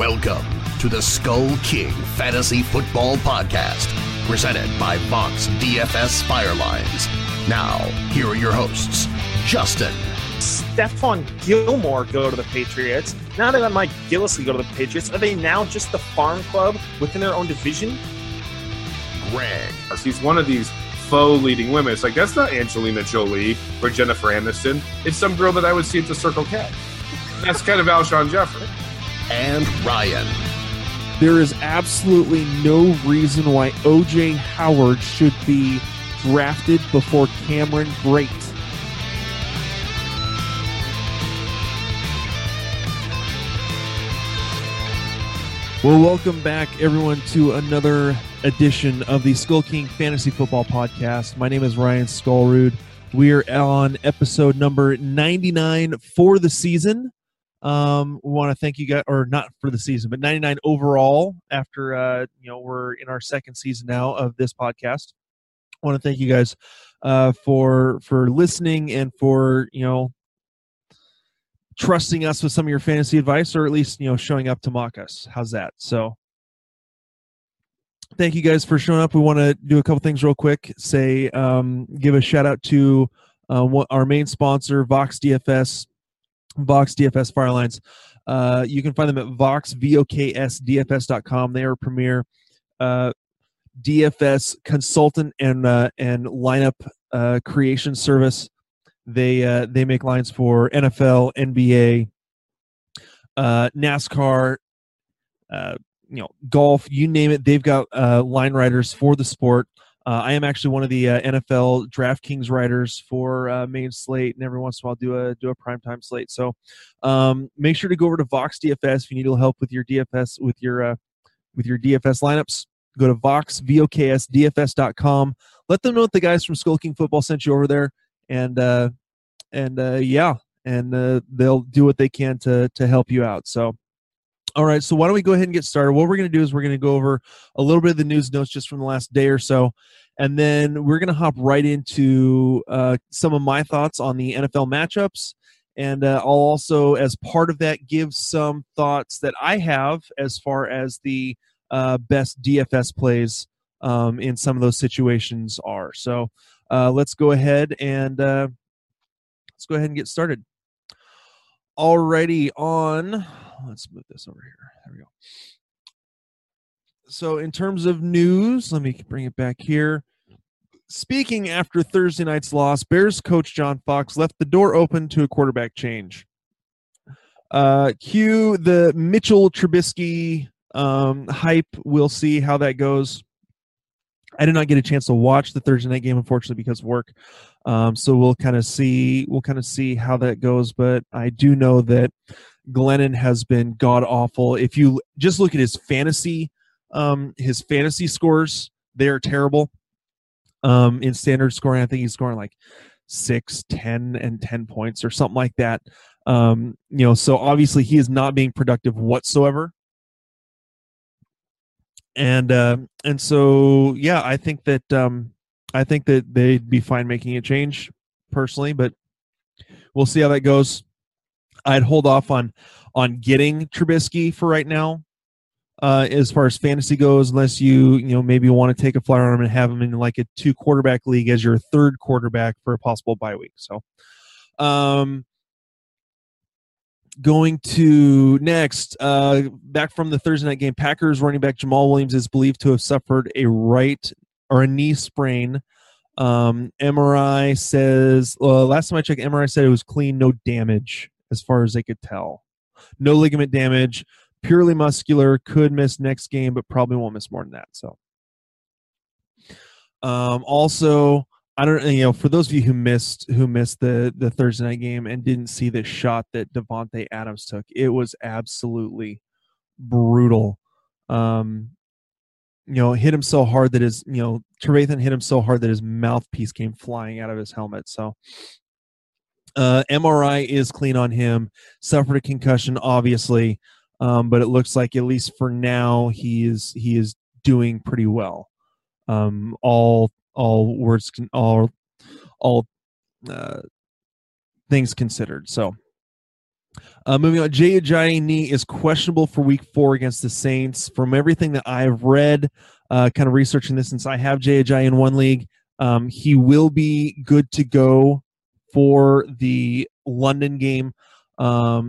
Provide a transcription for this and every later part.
Welcome to the Skull King Fantasy Football Podcast, presented by Voks DFS Firelines. Now, here are your hosts, Justin, Stephon Gilmore go to the Patriots. Now that Mike Gillislee go to the Patriots, are they now just the farm club within their own division? Greg, He's one of these faux leading women. It's like that's not Angelina Jolie or Jennifer Aniston. It's some girl that I would see at the Circle K. That's kind of Alshon Jeffery. And Ryan. there is absolutely no reason why OJ Howard should be drafted before Cameron Brate. Well, welcome back, everyone, to another edition of the Skull King Fantasy Football Podcast. My name is Ryan Skullrood. We are on episode number 99 for the season. Um, we want to thank you guys, or not for the season, but 99 overall. After uh, you know, we're in our second season now of this podcast. I want to thank you guys uh, for for listening and for you know trusting us with some of your fantasy advice, or at least you know showing up to mock us. How's that? So. Thank you guys for showing up. We want to do a couple things real quick. Say, um, give a shout out to uh, our main sponsor, Voks DFS. Voks DFS Firelines. Uh, you can find them at Voks, V-O-K-S-D-F-S.com. They are premier uh, DFS consultant and uh, and lineup uh, creation service. They uh, they make lines for NFL, NBA, uh, NASCAR, uh, you know, golf, you name it. They've got uh, line writers for the sport. Uh, I am actually one of the uh, NFL DraftKings writers for uh, main slate, and every once in a while do a do a primetime slate. So um, make sure to go over to Voks DFS if you need a little help with your DFS with your uh, with your DFS lineups. Go to Voks VOKSDFS.com. Let them know that the guys from Skull King Football sent you over there, and uh, and uh, yeah, and they'll do what they can to to help you out. So. All right, so why don't we go ahead and get started? What we're going to do is we're going to go over a little bit of the news notes just from the last day or so, and then we're going to hop right into uh, some of my thoughts on the NFL matchups. And uh, I'll also, as part of that, give some thoughts that I have as far as the uh, best DFS plays um, in some of those situations are. So uh, let's go ahead and uh, let's go ahead and get started. Alrighty, on. Let's move this over here. There we go. So, in terms of news, let me bring it back here. Speaking after Thursday night's loss, Bears coach John Fox left the door open to a quarterback change. Uh, cue the Mitchell Trubisky um, hype. We'll see how that goes. I did not get a chance to watch the Thursday night game, unfortunately, because of work. Um, so we'll kind of see. We'll kind of see how that goes. But I do know that Glennon has been god awful. If you just look at his fantasy, um, his fantasy scores, they are terrible. Um, in standard scoring, I think he's scoring like six, ten, and ten points or something like that. Um, you know, so obviously he is not being productive whatsoever. And uh, and so yeah, I think that um, I think that they'd be fine making a change personally, but we'll see how that goes. I'd hold off on on getting Trubisky for right now, uh, as far as fantasy goes, unless you you know maybe want to take a flyer on him and have him in like a two quarterback league as your third quarterback for a possible bye week. So, um, going to next, uh, back from the Thursday night game, Packers running back Jamaal Williams is believed to have suffered a right or a knee sprain. Um, MRI says uh, last time I checked, MRI said it was clean, no damage as far as they could tell. No ligament damage, purely muscular. Could miss next game, but probably won't miss more than that. So, um, also, I don't you know for those of you who missed who missed the the Thursday night game and didn't see the shot that Davante Adams took, it was absolutely brutal. Um, you know, hit him so hard that his you know Trevathan hit him so hard that his mouthpiece came flying out of his helmet. So uh, MRI is clean on him. Suffered a concussion, obviously, um, but it looks like at least for now he is he is doing pretty well. Um, all all words can all all uh, things considered. So. Uh, moving on, Jay Ajayi knee is questionable for week four against the Saints. From everything that I've read, uh, kind of researching this, since I have Jay Ajayi in one league, um, he will be good to go for the London game. Um,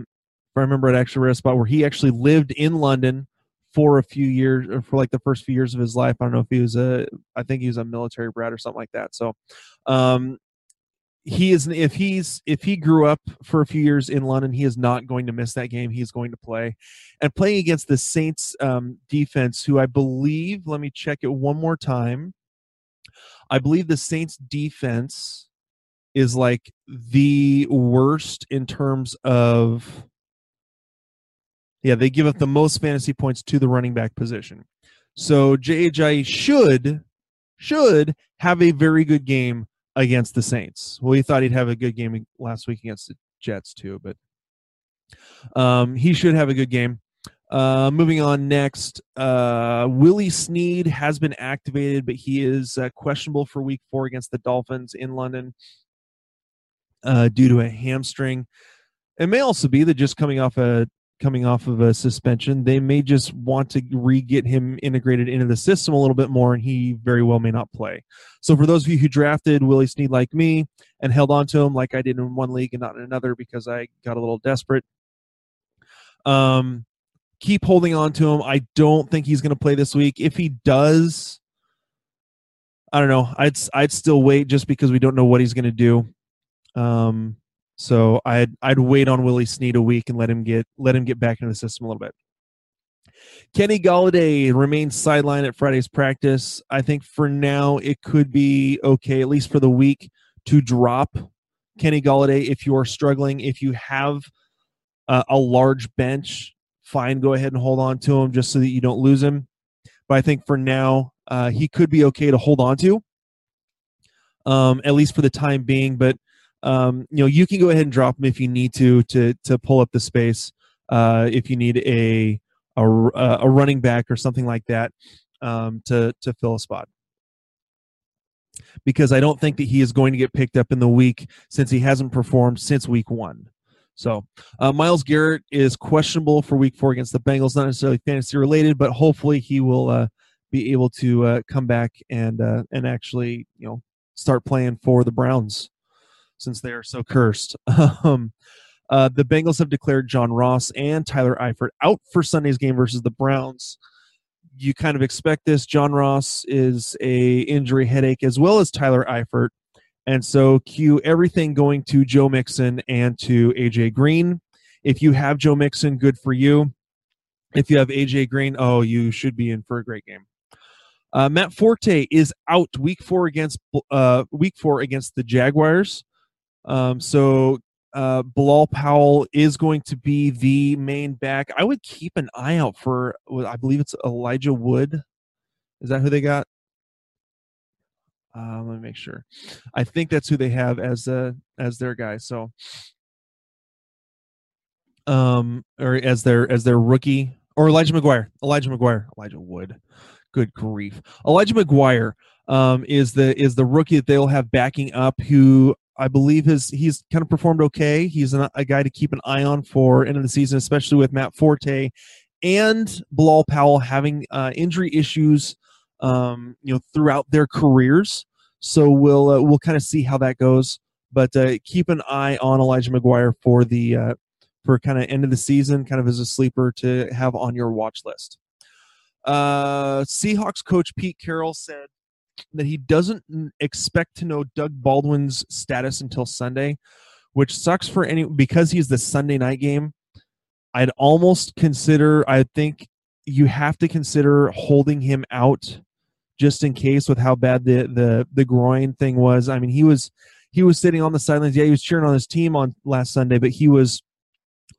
if I remember, it actually read a spot where he actually lived in London for a few years, or for like the first few years of his life. I don't know if he was a, I think he was a military brat or something like that. So, um, he is if he's if he grew up for a few years in London, he is not going to miss that game. He's going to play, and playing against the Saints um, defense, who I believe. Let me check it one more time. I believe the Saints defense is like the worst in terms of yeah, they give up the most fantasy points to the running back position. So Ajayi should should have a very good game against the Saints. Well, he thought he'd have a good game last week against the Jets too, but um, he should have a good game. Uh, moving on next, uh, Willie Snead has been activated, but he is uh, questionable for Week Four against the Dolphins in London uh, due to a hamstring. It may also be that just coming off a coming off of a suspension, they may just want to re-get him integrated into the system a little bit more, and he very well may not play. So for those of you who drafted Willie Snead like me and held on to him like I did in one league and not in another because I got a little desperate, um, keep holding on to him. I don't think he's going to play this week. If he does, I don't know. I'd I'd still wait just because we don't know what he's going to do. Um, so I'd I'd wait on Willie Snead a week and let him get let him get back into the system a little bit. Kenny Golladay remains sidelined at Friday's practice. I think for now it could be okay, at least for the week, to drop Kenny Golladay if you are struggling. If you have uh, a large bench, fine, go ahead and hold on to him just so that you don't lose him. But I think for now, uh, he could be okay to hold on to, um, at least for the time being. But um, you know, you can go ahead and drop them if you need to to to pull up the space. Uh, if you need a, a a running back or something like that um, to to fill a spot, because I don't think that he is going to get picked up in the week since he hasn't performed since week one. So uh, Myles Garrett is questionable for week four against the Bengals, not necessarily fantasy related, but hopefully he will uh, be able to uh, come back and uh, and actually you know start playing for the Browns since they are so cursed. Um, uh, the Bengals have declared John Ross and Tyler Eifert out for Sunday's game versus the Browns. You kind of expect this. John Ross is a injury headache as well as Tyler Eifert, and so cue everything going to Joe Mixon and to AJ Green. If you have Joe Mixon, good for you. If you have AJ Green, oh, you should be in for a great game. Uh, Matt Forte is out week four against uh, week four against the Jaguars. Um, so uh, Bilal Powell is going to be the main back. I would keep an eye out for, I believe it's Elijah Wood. Is that who they got? Uh, let me make sure. I think that's who they have as uh, as their guy. So, um, or as their as their rookie or Elijah McGuire. Elijah McGuire. Elijah Wood. Good grief. Elijah McGuire um, is the is the rookie that they'll have backing up who I believe his he's kind of performed okay. He's an, a guy to keep an eye on for end of the season, especially with Matt Forte and Bilal Powell having uh, injury issues, um, you know, throughout their careers. So we'll uh, we'll kind of see how that goes. But uh, keep an eye on Elijah McGuire for the uh, for kind of end of the season, kind of as a sleeper to have on your watch list. Uh, Seahawks coach Pete Carroll said that he doesn't expect to know Doug Baldwin's status until Sunday, which sucks for any because he's the Sunday night game. I'd almost consider. I think you have to consider holding him out just in case with how bad the the the groin thing was. I mean, he was he was sitting on the sidelines. Yeah, he was cheering on his team on last Sunday, but he was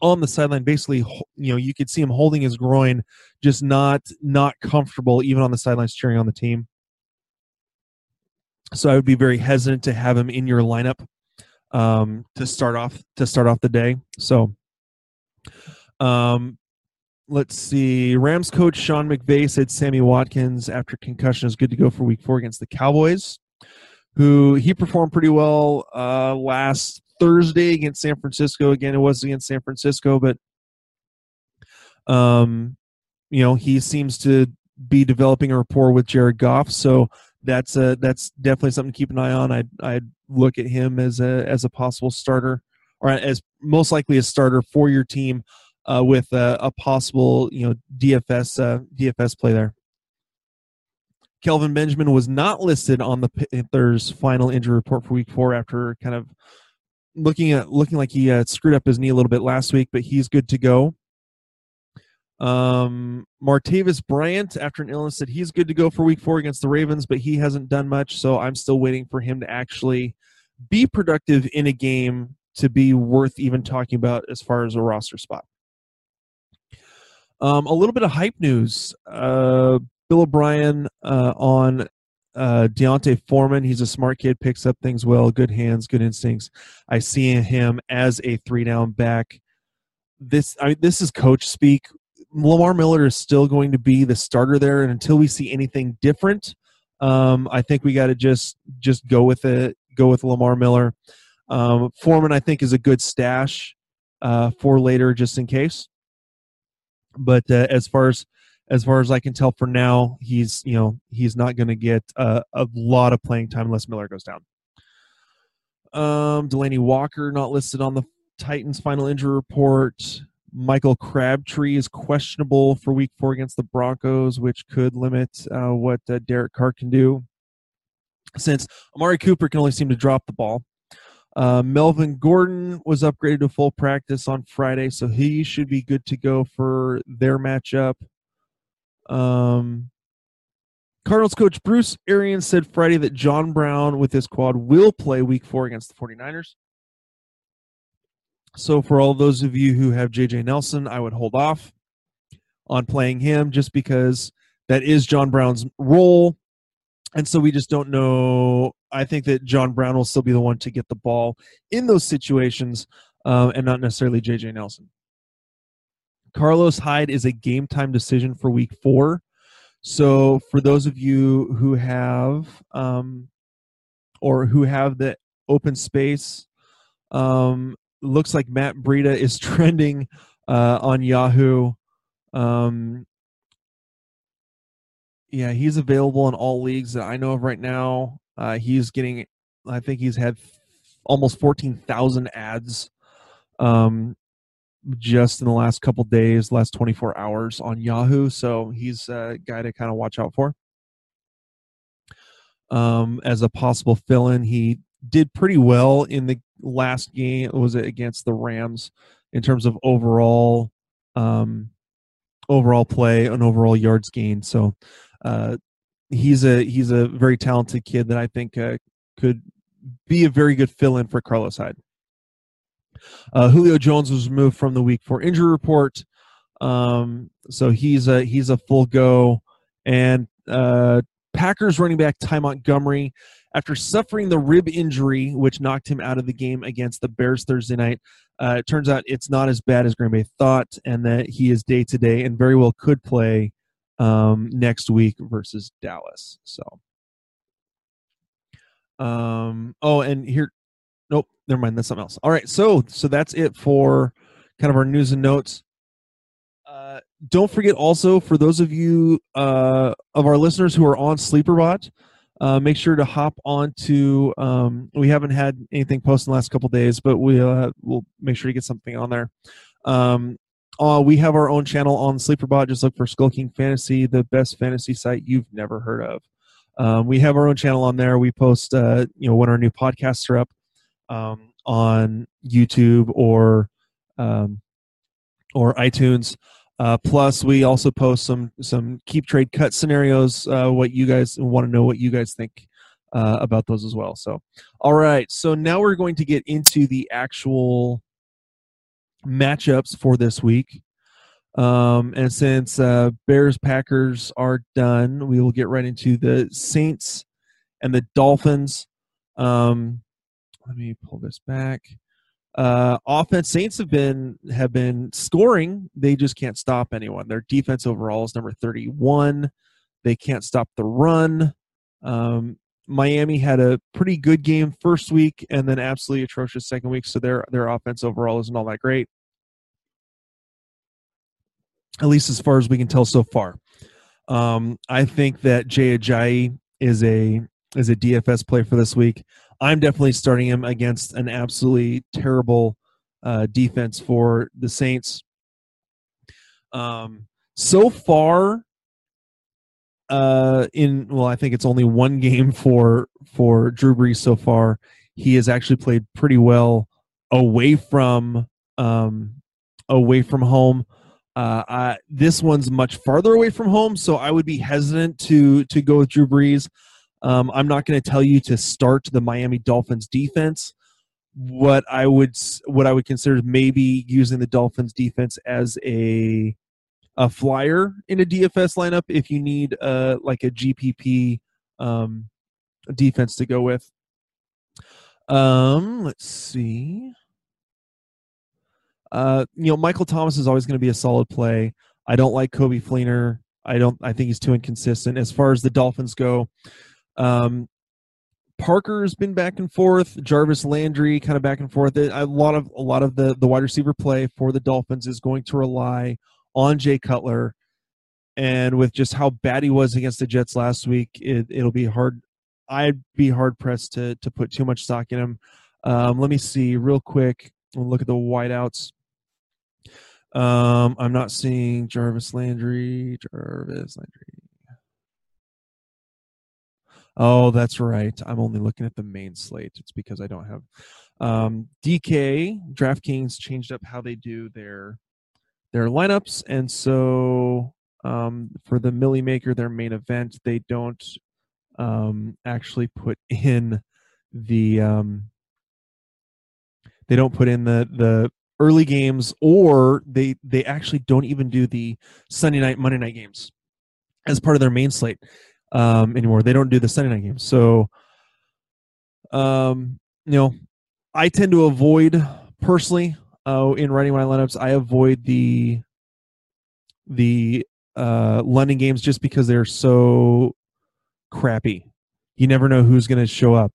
on the sideline basically you know you could see him holding his groin just not not comfortable even on the sidelines cheering on the team so i would be very hesitant to have him in your lineup um, to start off to start off the day so um, let's see rams coach sean mcvay said sammy watkins after concussion is good to go for week four against the cowboys who he performed pretty well uh, last Thursday against San Francisco. Again, it was against San Francisco, but um, you know, he seems to be developing a rapport with Jared Goff. So that's a, that's definitely something to keep an eye on. I'd I'd look at him as a as a possible starter, or as most likely a starter for your team, uh, with a, a, possible you know DFS uh, DFS play there. Kelvin Benjamin was not listed on the Panthers' final injury report for Week Four after kind of looking at looking like he uh, screwed up his knee a little bit last week, but he's good to go. Um, Martavis Bryant, after an illness, said he's good to go for Week Four against the Ravens, but he hasn't done much, so I'm still waiting for him to actually be productive in a game to be worth even talking about as far as a roster spot. Um, a little bit of hype news. Uh, Bill O'Brien uh, on uh, D'Onta Foreman. He's a smart kid, picks up things well, good hands, good instincts. I see him as a three down back. This, I mean, this is coach speak. Lamar Miller is still going to be the starter there, and until we see anything different, um, I think we got to just just go with it. Go with Lamar Miller. Um, Foreman, I think, is a good stash uh, for later, just in case. But uh, as far as as far as I can tell for now, he's you know he's not going to get a, a, lot of playing time unless Miller goes down. Um, Delanie Walker not listed on the Titans' final injury report. Michael Crabtree is questionable for Week Four against the Broncos, which could limit uh, what uh, Derek Carr can do. Since Amari Cooper can only seem to drop the ball, uh, Melvin Gordon was upgraded to full practice on Friday, so he should be good to go for their matchup. Um, Cardinals coach Bruce Arians said Friday that John Brown with his quad will play week four against the 49ers. So, for all those of you who have JJ Nelson, I would hold off on playing him just because that is John Brown's role. And so we just don't know. I think that John Brown will still be the one to get the ball in those situations um, and not necessarily JJ Nelson. Carlos Hyde is a game time decision for week four. So for those of you who have um, or who have the open space, um, looks like Matt Breida is trending uh, on Yahoo. Um, yeah, he's available in all leagues that I know of right now. Uh, he's getting, I think he's had almost 14,000 adds um, just in the last couple days, last 24 hours on Yahoo. So he's a guy to kind of watch out for. Um, as a possible fill in, he did pretty well in the last game. Was it against the Rams in terms of overall um, overall play and overall yards gained? So uh, he's a he's a very talented kid that I think uh, could be a very good fill in for Carlos Hyde. Uh, Julio Jones was removed from the Week Four injury report, um, so he's a he's a full go. And uh, Packers running back Ty Montgomery, after suffering the rib injury, which knocked him out of the game against the Bears Thursday night, uh, it turns out it's not as bad as Green Bay thought, and that he is day to day and very well could play um, next week versus Dallas. So. Um, oh, and here Nope, never mind. That's something else. All right, so so that's it for kind of our news and notes. Uh, don't forget also for those of you uh, of our listeners who are on SleeperBot, uh, make sure to hop on to. Um, we haven't had anything posted in the last couple days, but we uh, will make sure to get something on there. Um, uh, we have our own channel on SleeperBot. Just look for Skulking Fantasy, the best fantasy site you've never heard of. Um, we have our own channel on there. We post, uh, you know, when our new podcasts are up um, on YouTube or um, or iTunes. Uh, plus, we also post some some keep trade cut scenarios. Uh, what you guys want to know? What you guys think uh, about those as well. So, all right. So now we're going to get into the actual matchups for this week. Um, and since uh, Bears Packers are done, we will get right into the Saints and the Dolphins. Um, let me pull this back. Uh, offense Saints have been have been scoring. They just can't stop anyone. Their defense overall is number thirty one. They can't stop the run. Um, Miami had a pretty good game first week and then absolutely atrocious second week. So their their offense overall isn't all that great at least as far as we can tell so far. Um, I think that Jay Ajayi is a is a DFS play for this week. I'm definitely starting him against an absolutely terrible uh, defense for the Saints. Um, so far, uh, in well, I think it's only one game for for Drew Brees so far. He has actually played pretty well away from um, away from home. Uh, I, this one's much farther away from home, so I would be hesitant to to go with Drew Brees. Um, I'm not going to tell you to start the Miami Dolphins defense. What I would what I would consider maybe using the Dolphins defense as a a flyer in a DFS lineup if you need uh like a GPP um, defense to go with. Um, let's see. Uh, you know, Michael Thomas is always going to be a solid play. I don't like Coby Fleener. I don't. I think he's too inconsistent. As far as the Dolphins go, um, Parker's been back and forth. Jarvis Landry kind of back and forth. A lot of a lot of the the wide receiver play for the Dolphins is going to rely on Jay Cutler, and with just how bad he was against the Jets last week, it, it'll be hard. I'd be hard pressed to to put too much stock in him. Um, let me see real quick. We'll look at the wideouts. Um, I'm not seeing Jarvis Landry. Jarvis Landry. Oh, that's right. I'm only looking at the main slate. It's because I don't have um, DK. DraftKings changed up how they do their their lineups, and so um, for the Milly Maker, their main event, they don't um, actually put in the um, they don't put in the the early games or they they actually don't even do the Sunday night Monday night games as part of their main slate um, anymore. They don't do the Sunday night games. So um, you know, I tend to avoid personally uh, in writing my lineups. I avoid the the uh, London games just because they're so crappy. You never know who's going to show up.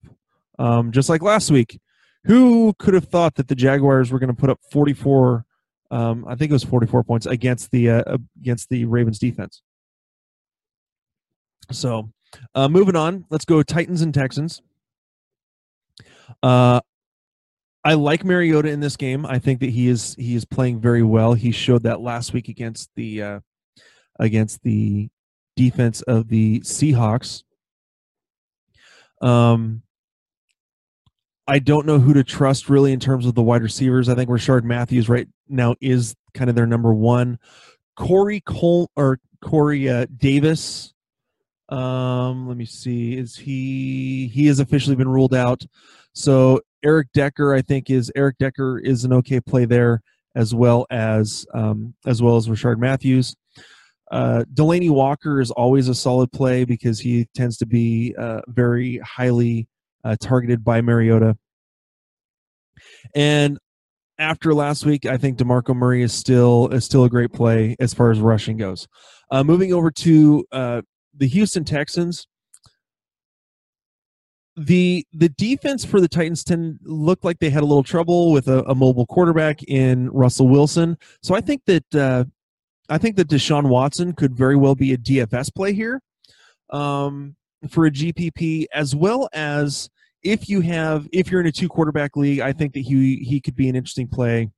Um, just like last week, who could have thought that the Jaguars were going to put up 44? Um, I think it was 44 points against the uh, against the Ravens defense. So, uh, moving on, let's go Titans and Texans. Uh, I like Mariota in this game. I think that he is he is playing very well. He showed that last week against the uh, against the defense of the Seahawks. Um, I don't know who to trust really in terms of the wide receivers. I think Rishard Matthews right now is kind of their number one. Corey Cole or Corey uh, Davis. Um, let me see. Is he he has officially been ruled out? So Eric Decker, I think, is Eric Decker is an okay play there as well as um, as well as Rishard Matthews. Uh, Delanie Walker is always a solid play because he tends to be uh, very highly uh, targeted by Mariota. And after last week, I think Demarco Murray is still is still a great play as far as rushing goes. Uh, moving over to uh, the Houston Texans, the the defense for the Titans tend looked like they had a little trouble with a, a mobile quarterback in Russell Wilson. So I think that uh, I think that Deshaun Watson could very well be a DFS play here. Um, for a GPP as well as if you have if you're in a two quarterback league, I think that he he could be an interesting play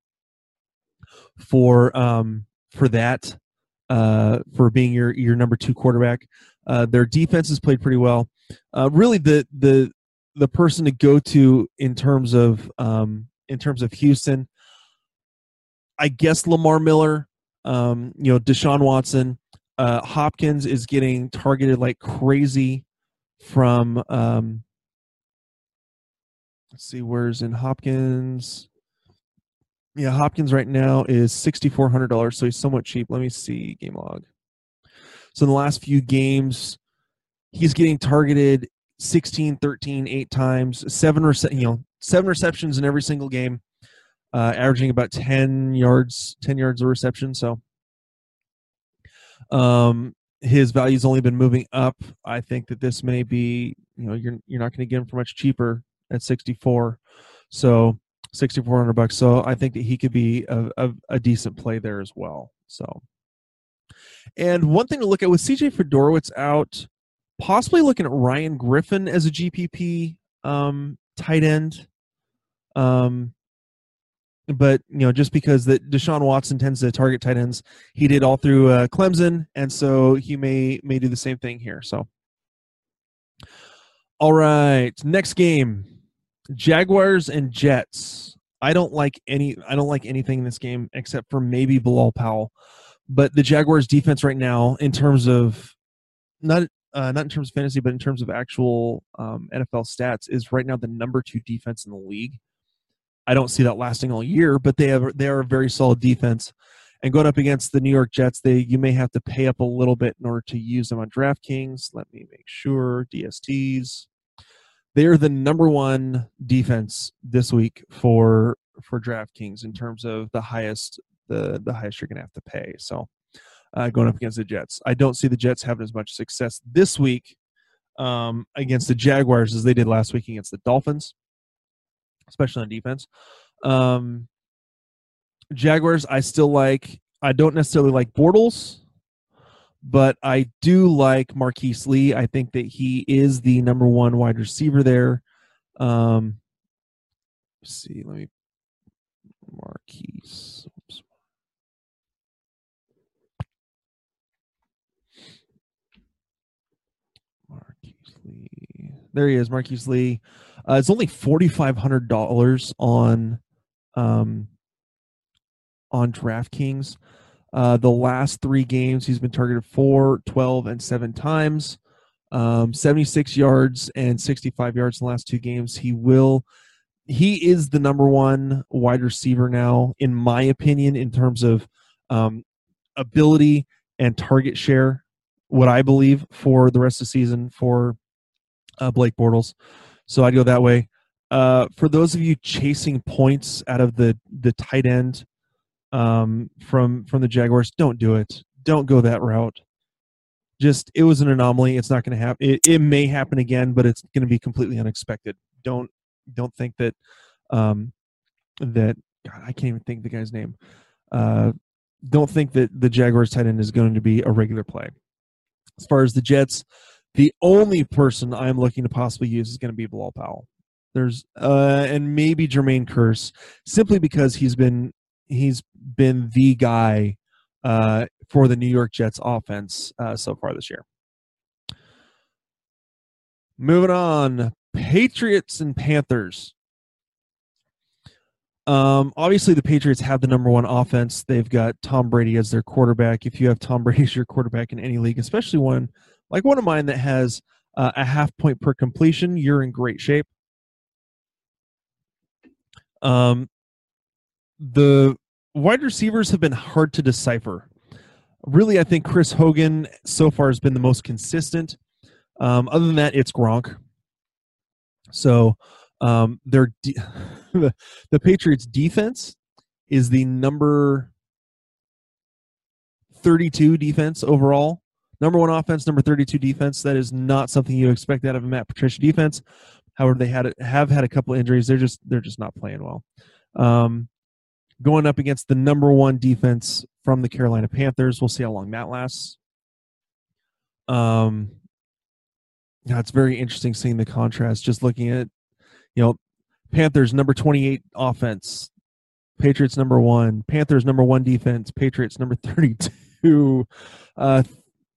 for um for that uh for being your your number two quarterback. Uh, their defense has played pretty well. Uh, really, the the the person to go to in terms of um in terms of Houston, I guess Lamar Miller. Um, you know, Deshaun Watson, uh, Hopkins is getting targeted like crazy from. Um, let's see, where's in Hopkins? Yeah, Hopkins right now is sixty four hundred dollars, so he's somewhat cheap. Let me see game log. So in the last few games, he's getting targeted 16, 13, eight times, seven rece- you know, seven receptions in every single game, uh, averaging about ten yards, ten yards of reception. So, um, his value's only been moving up. I think that this may be, you know, you're you're not going to get him for much cheaper at 64. So 6400 bucks. So I think that he could be a, a, a, decent play there as well. So, and one thing to look at with CJ Fiedorowicz out, possibly looking at Ryan Griffin as a GPP um, tight end. Um, but you know, just because that Deshaun Watson tends to target tight ends, he did all through uh, Clemson, and so he may may do the same thing here. So, all right, next game, Jaguars and Jets. I don't like any. I don't like anything in this game except for maybe Bilal Powell. But the Jaguars' defense right now, in terms of not uh, not in terms of fantasy, but in terms of actual um, NFL stats, is right now the number two defense in the league. I don't see that lasting all year, but they have they are a very solid defense. And going up against the New York Jets, they you may have to pay up a little bit in order to use them on DraftKings. Let me make sure DSTs. They are the number one defense this week for for DraftKings in terms of the highest the the highest you're going to have to pay. So uh, going up against the Jets. I don't see the Jets having as much success this week um, against the Jaguars as they did last week against the Dolphins, especially on defense. Um, Jaguars, I still like. I don't necessarily like Bortles, but I do like Marquise Lee. I think that he is the number one wide receiver there. Um, see, let me Marquise. Lee. There he is, Marquise Lee. Uh, it's only forty five hundred dollars on um, on DraftKings. Uh, the last three games, he's been targeted four, 12, and seven times. Um, 76 yards and 65 yards in the last two games. He will. He is the number one wide receiver now, in my opinion, in terms of um, ability and target share. What I believe for the rest of the season for uh, Blake Bortles. So I'd go that way. Uh, for those of you chasing points out of the the tight end um, from from the Jaguars, don't do it. Don't go that route. Just it was an anomaly. It's not going to happen. It, it may happen again, but it's going to be completely unexpected. Don't don't think that um, that God, I can't even think the guy's name. Uh, don't think that the Jaguars tight end is going to be a regular play. As far as the Jets, the only person I'm looking to possibly use is going to be Bilal Powell. There's uh, and maybe Jermaine Kearse, simply because he's been he's been the guy uh, for the New York Jets offense uh, so far this year. Moving on, Patriots and Panthers. Um, obviously, the Patriots have the number one offense. They've got Tom Brady as their quarterback. If you have Tom Brady as your quarterback in any league, especially one like one of mine that has uh, a half point per completion, you're in great shape. Um, the wide receivers have been hard to decipher. Really, I think Chris Hogan so far has been the most consistent. Um, other than that, it's Gronk. So um, their de- the Patriots defense is the number 32 defense overall Number one offense, number 32 defense. That is not something you expect out of a Matt Patricia defense. However, they had have had a couple injuries. They're just they're just not playing well. Um, going up against the number one defense from the Carolina Panthers. We'll see how long that lasts. Um, yeah, it's very interesting seeing the contrast. Just looking at, you know, Panthers number 28 offense, Patriots number one, Panthers number one defense, Patriots number 32. Uh,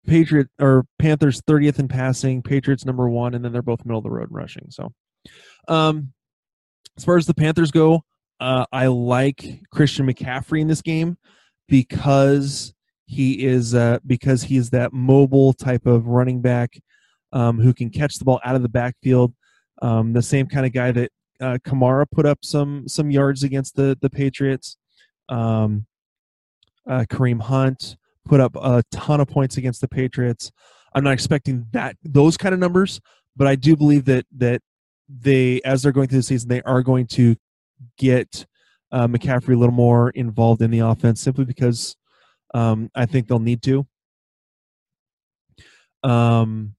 Patriot or Panthers 30th in passing, Patriots number one, and then they're both middle of the road in rushing. So, um, as far as the Panthers go, uh, I like Christian McCaffrey in this game. because he is uh, because he is that mobile type of running back um, who can catch the ball out of the backfield. Um, the same kind of guy that uh, Kamara put up some some yards against the the Patriots. Um, uh, Kareem Hunt put up a ton of points against the Patriots. I'm not expecting that those kind of numbers, but I do believe that that they, as they're going through the season, they are going to get uh, McCaffrey a little more involved in the offense, simply because um, I think they'll need to. Um,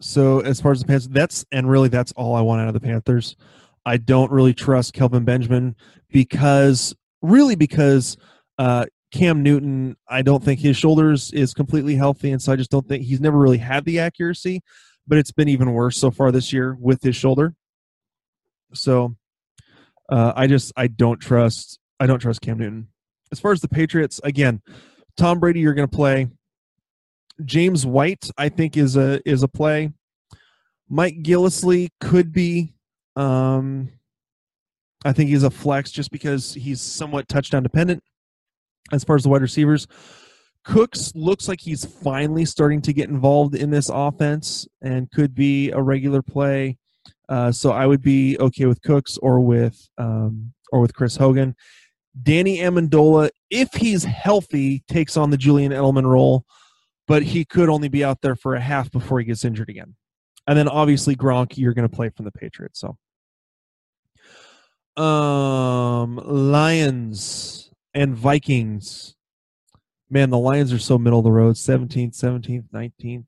so as far as the Panthers, that's and really that's all I want out of the Panthers. I don't really trust Kelvin Benjamin because really because uh, Cam Newton, I don't think his shoulders is completely healthy, and so I just don't think he's never really had the accuracy. But it's been even worse so far this year with his shoulder. So uh, I just I don't trust I don't trust Cam Newton. As far as the Patriots, again, Tom Brady, you're going to play. James White, I think, is a is a play. Mike Gillislee could be. Um, I think he's a flex just because he's somewhat touchdown dependent as far as the wide receivers. Cooks looks like he's finally starting to get involved in this offense and could be a regular play. Uh, so I would be okay with Cooks or with um, or with Chris Hogan. Danny Amendola, if he's healthy, takes on the Julian Edelman role, but he could only be out there for a half before he gets injured again. And then obviously Gronk, you're going to play from the Patriots. So, um, Lions and Vikings. Man, the Lions are so middle of the road. 17th, 17th, 19th,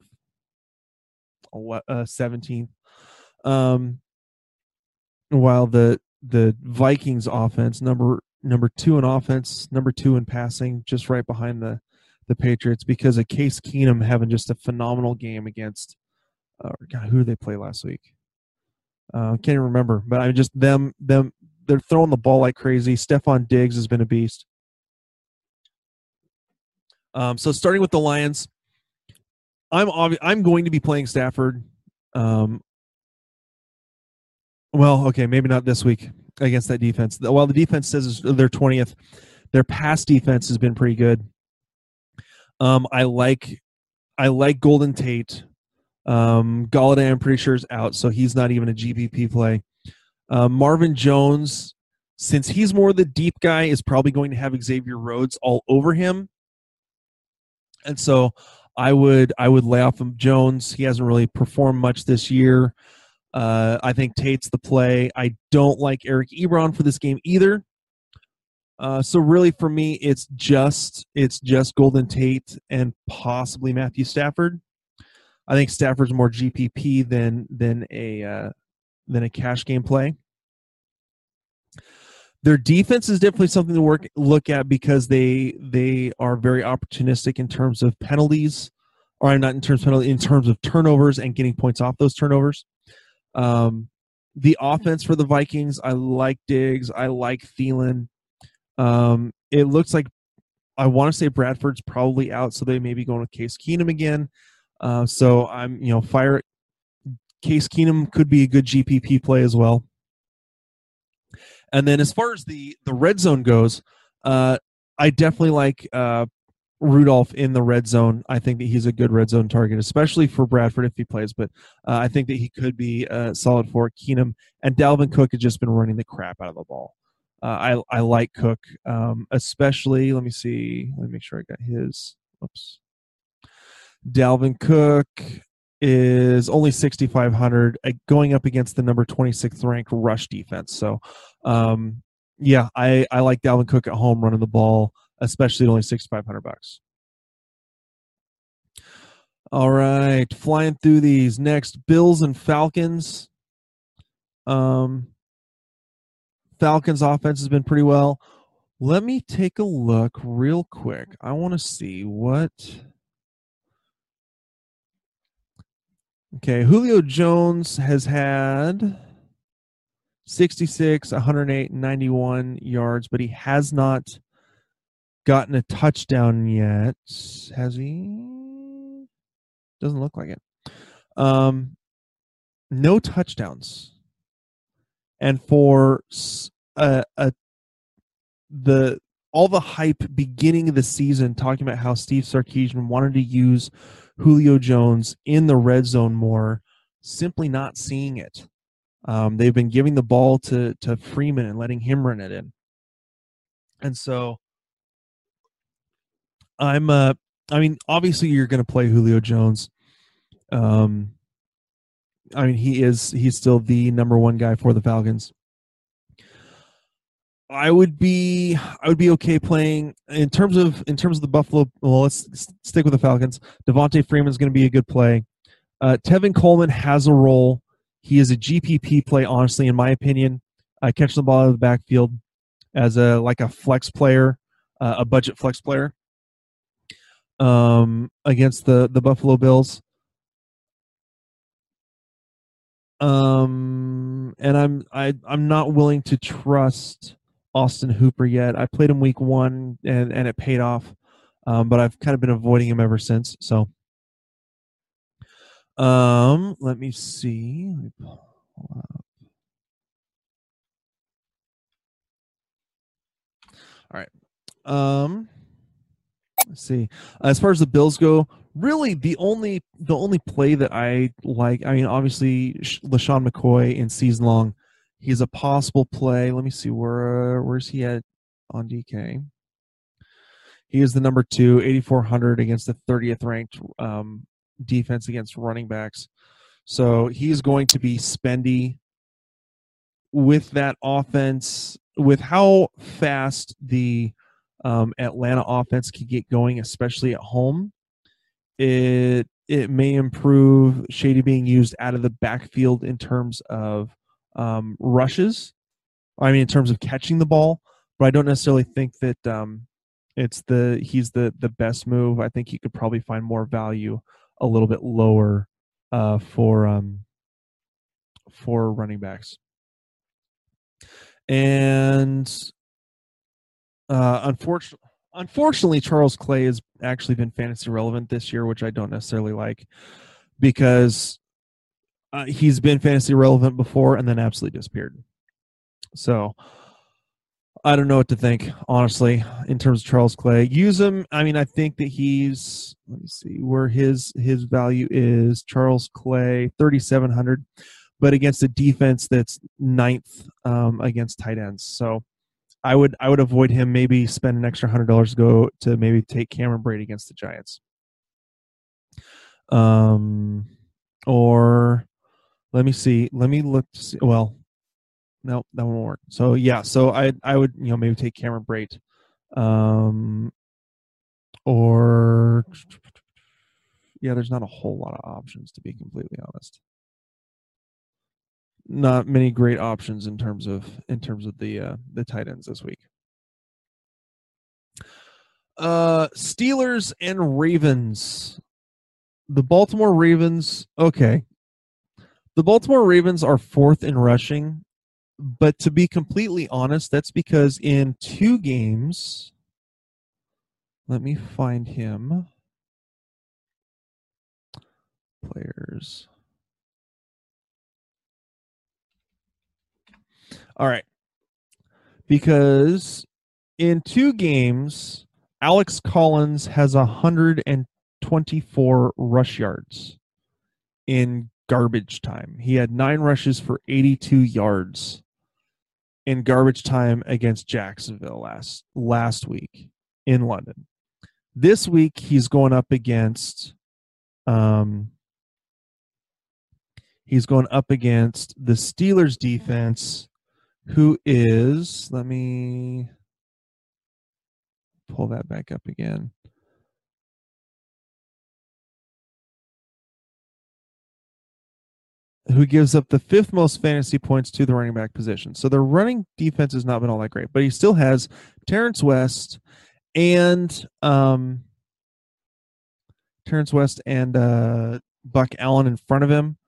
uh, 17th. Um, while the the Vikings offense number number two in offense, number two in passing, just right behind the the Patriots because of Case Keenum having just a phenomenal game against. Uh, God, who did they play last week? Uh, can't even remember, but I just them them they're throwing the ball like crazy. Stefon Diggs has been a beast. Um, so starting with the Lions, I'm obvi- I'm going to be playing Stafford. Um, well, okay, maybe not this week against that defense. While the defense says they're twentieth, their pass defense has been pretty good. Um, I like I like Golden Tate. Um, Golladay, I'm pretty sure is out, so he's not even a GPP play. Uh, Marvin Jones, since he's more the deep guy, is probably going to have Xavier Rhodes all over him and so I would I would lay off Jones. He hasn't really performed much this year. Uh, I think Tate's the play. I don't like Eric Ebron for this game either. Uh, so really, for me, it's just it's just Golden Tate and possibly Matthew Stafford. I think Stafford's more GPP than than a uh, than a cash game play. Their defense is definitely something to work look at because they they are very opportunistic in terms of penalties, or I'm not in terms of penalty, in terms of turnovers and getting points off those turnovers. Um, the offense for the Vikings, I like Diggs, I like Thielen. Um, it looks like I want to say Bradford's probably out, so they may be going with Case Keenum again. Uh, so I'm, you know, fire. Case Keenum could be a good GPP play as well. And then as far as the the red zone goes, uh, I definitely like uh, Rudolph in the red zone. I think that he's a good red zone target, especially for Bradford if he plays. But uh, I think that he could be uh, solid for Keenum. And Dalvin Cook has just been running the crap out of the ball. Uh, I I like Cook, um, especially. Let me see. Let me make sure I got his. Whoops. Dalvin Cook is only 6,500 uh, going up against the number 26th ranked rush defense. So, um, yeah, I, I like Dalvin Cook at home running the ball, especially at only 6,500 bucks. All right, flying through these next Bills and Falcons. Um, Falcons offense has been pretty well. Let me take a look real quick. I want to see what Okay, Julio Jones has had 66, 108, 91 yards, but he has not gotten a touchdown yet. Has he? Doesn't look like it. Um, no touchdowns. And for a, a the all the hype beginning of the season talking about how Steve Sarkisian wanted to use Julio Jones in the red zone more, simply not seeing it. Um, they've been giving the ball to to Freeman and letting him run it in, and so I'm. Uh, I mean, obviously, you're going to play Julio Jones. Um, I mean, he is he's still the number one guy for the Falcons. I would be I would be okay playing in terms of in terms of the Buffalo. Well, let's stick with the Falcons. Devonta Freeman is going to be a good play. Uh, Tevin Coleman has a role. He is a GPP play, honestly, in my opinion. I catch the ball out of the backfield as a like a flex player, uh, a budget flex player um, against the the Buffalo Bills. Um, and I'm I I'm not willing to trust Austin Hooper yet. I played him week one and and it paid off, um, but I've kind of been avoiding him ever since. So, um, let me see. Let me pull up. All right. Um, let's see. As far as the Bills go, really the only the only play that I like. I mean, obviously LeSean McCoy in season long, he's a possible play. Let me see where where's he at on DK. He is the number two, 8400 against the 30th ranked um, defense against running backs. So he's going to be spendy with that offense, with how fast the um, Atlanta offense can get going, especially at home. It it may improve Shady being used out of the backfield in terms of um, rushes. I mean, in terms of catching the ball, but I don't necessarily think that um, it's the he's the the best move. I think he could probably find more value a little bit lower uh, for um, for running backs. And uh, unfortunately, unfortunately, Charles Clay has actually been fantasy relevant this year, which I don't necessarily like because uh, he's been fantasy relevant before and then absolutely disappeared. So I don't know what to think, honestly, in terms of Charles Clay. Use him. I mean, I think that he's let me see where his his value is. Charles Clay, thirty seven hundred, but against a defense that's ninth um, against tight ends. So I would I would avoid him. Maybe spend an extra hundred dollars to go to maybe take Cameron Brate against the Giants. Um, or let me see. Let me look. To see, well, no, that won't work. So yeah, so I I would you know maybe take Cameron Brate, um, or yeah, there's not a whole lot of options to be completely honest not many great options in terms of in terms of the uh, the tight ends this week. Uh, Steelers and Ravens. The Baltimore Ravens. Okay, the Baltimore Ravens are fourth in rushing, but to be completely honest, that's because in two games. Let me find him. Players. All right. Because in two games, Alex Collins has 124 rush yards in garbage time. He had nine rushes for 82 yards in garbage time against Jacksonville last last week in London. This week he's going up against um he's going up against the Steelers defense who is, let me pull that back up again. Who gives up the fifth most fantasy points to the running back position. So their running defense has not been all that great, but he still has Terrence West and um, Terrance West and uh, Buck Allen in front of him.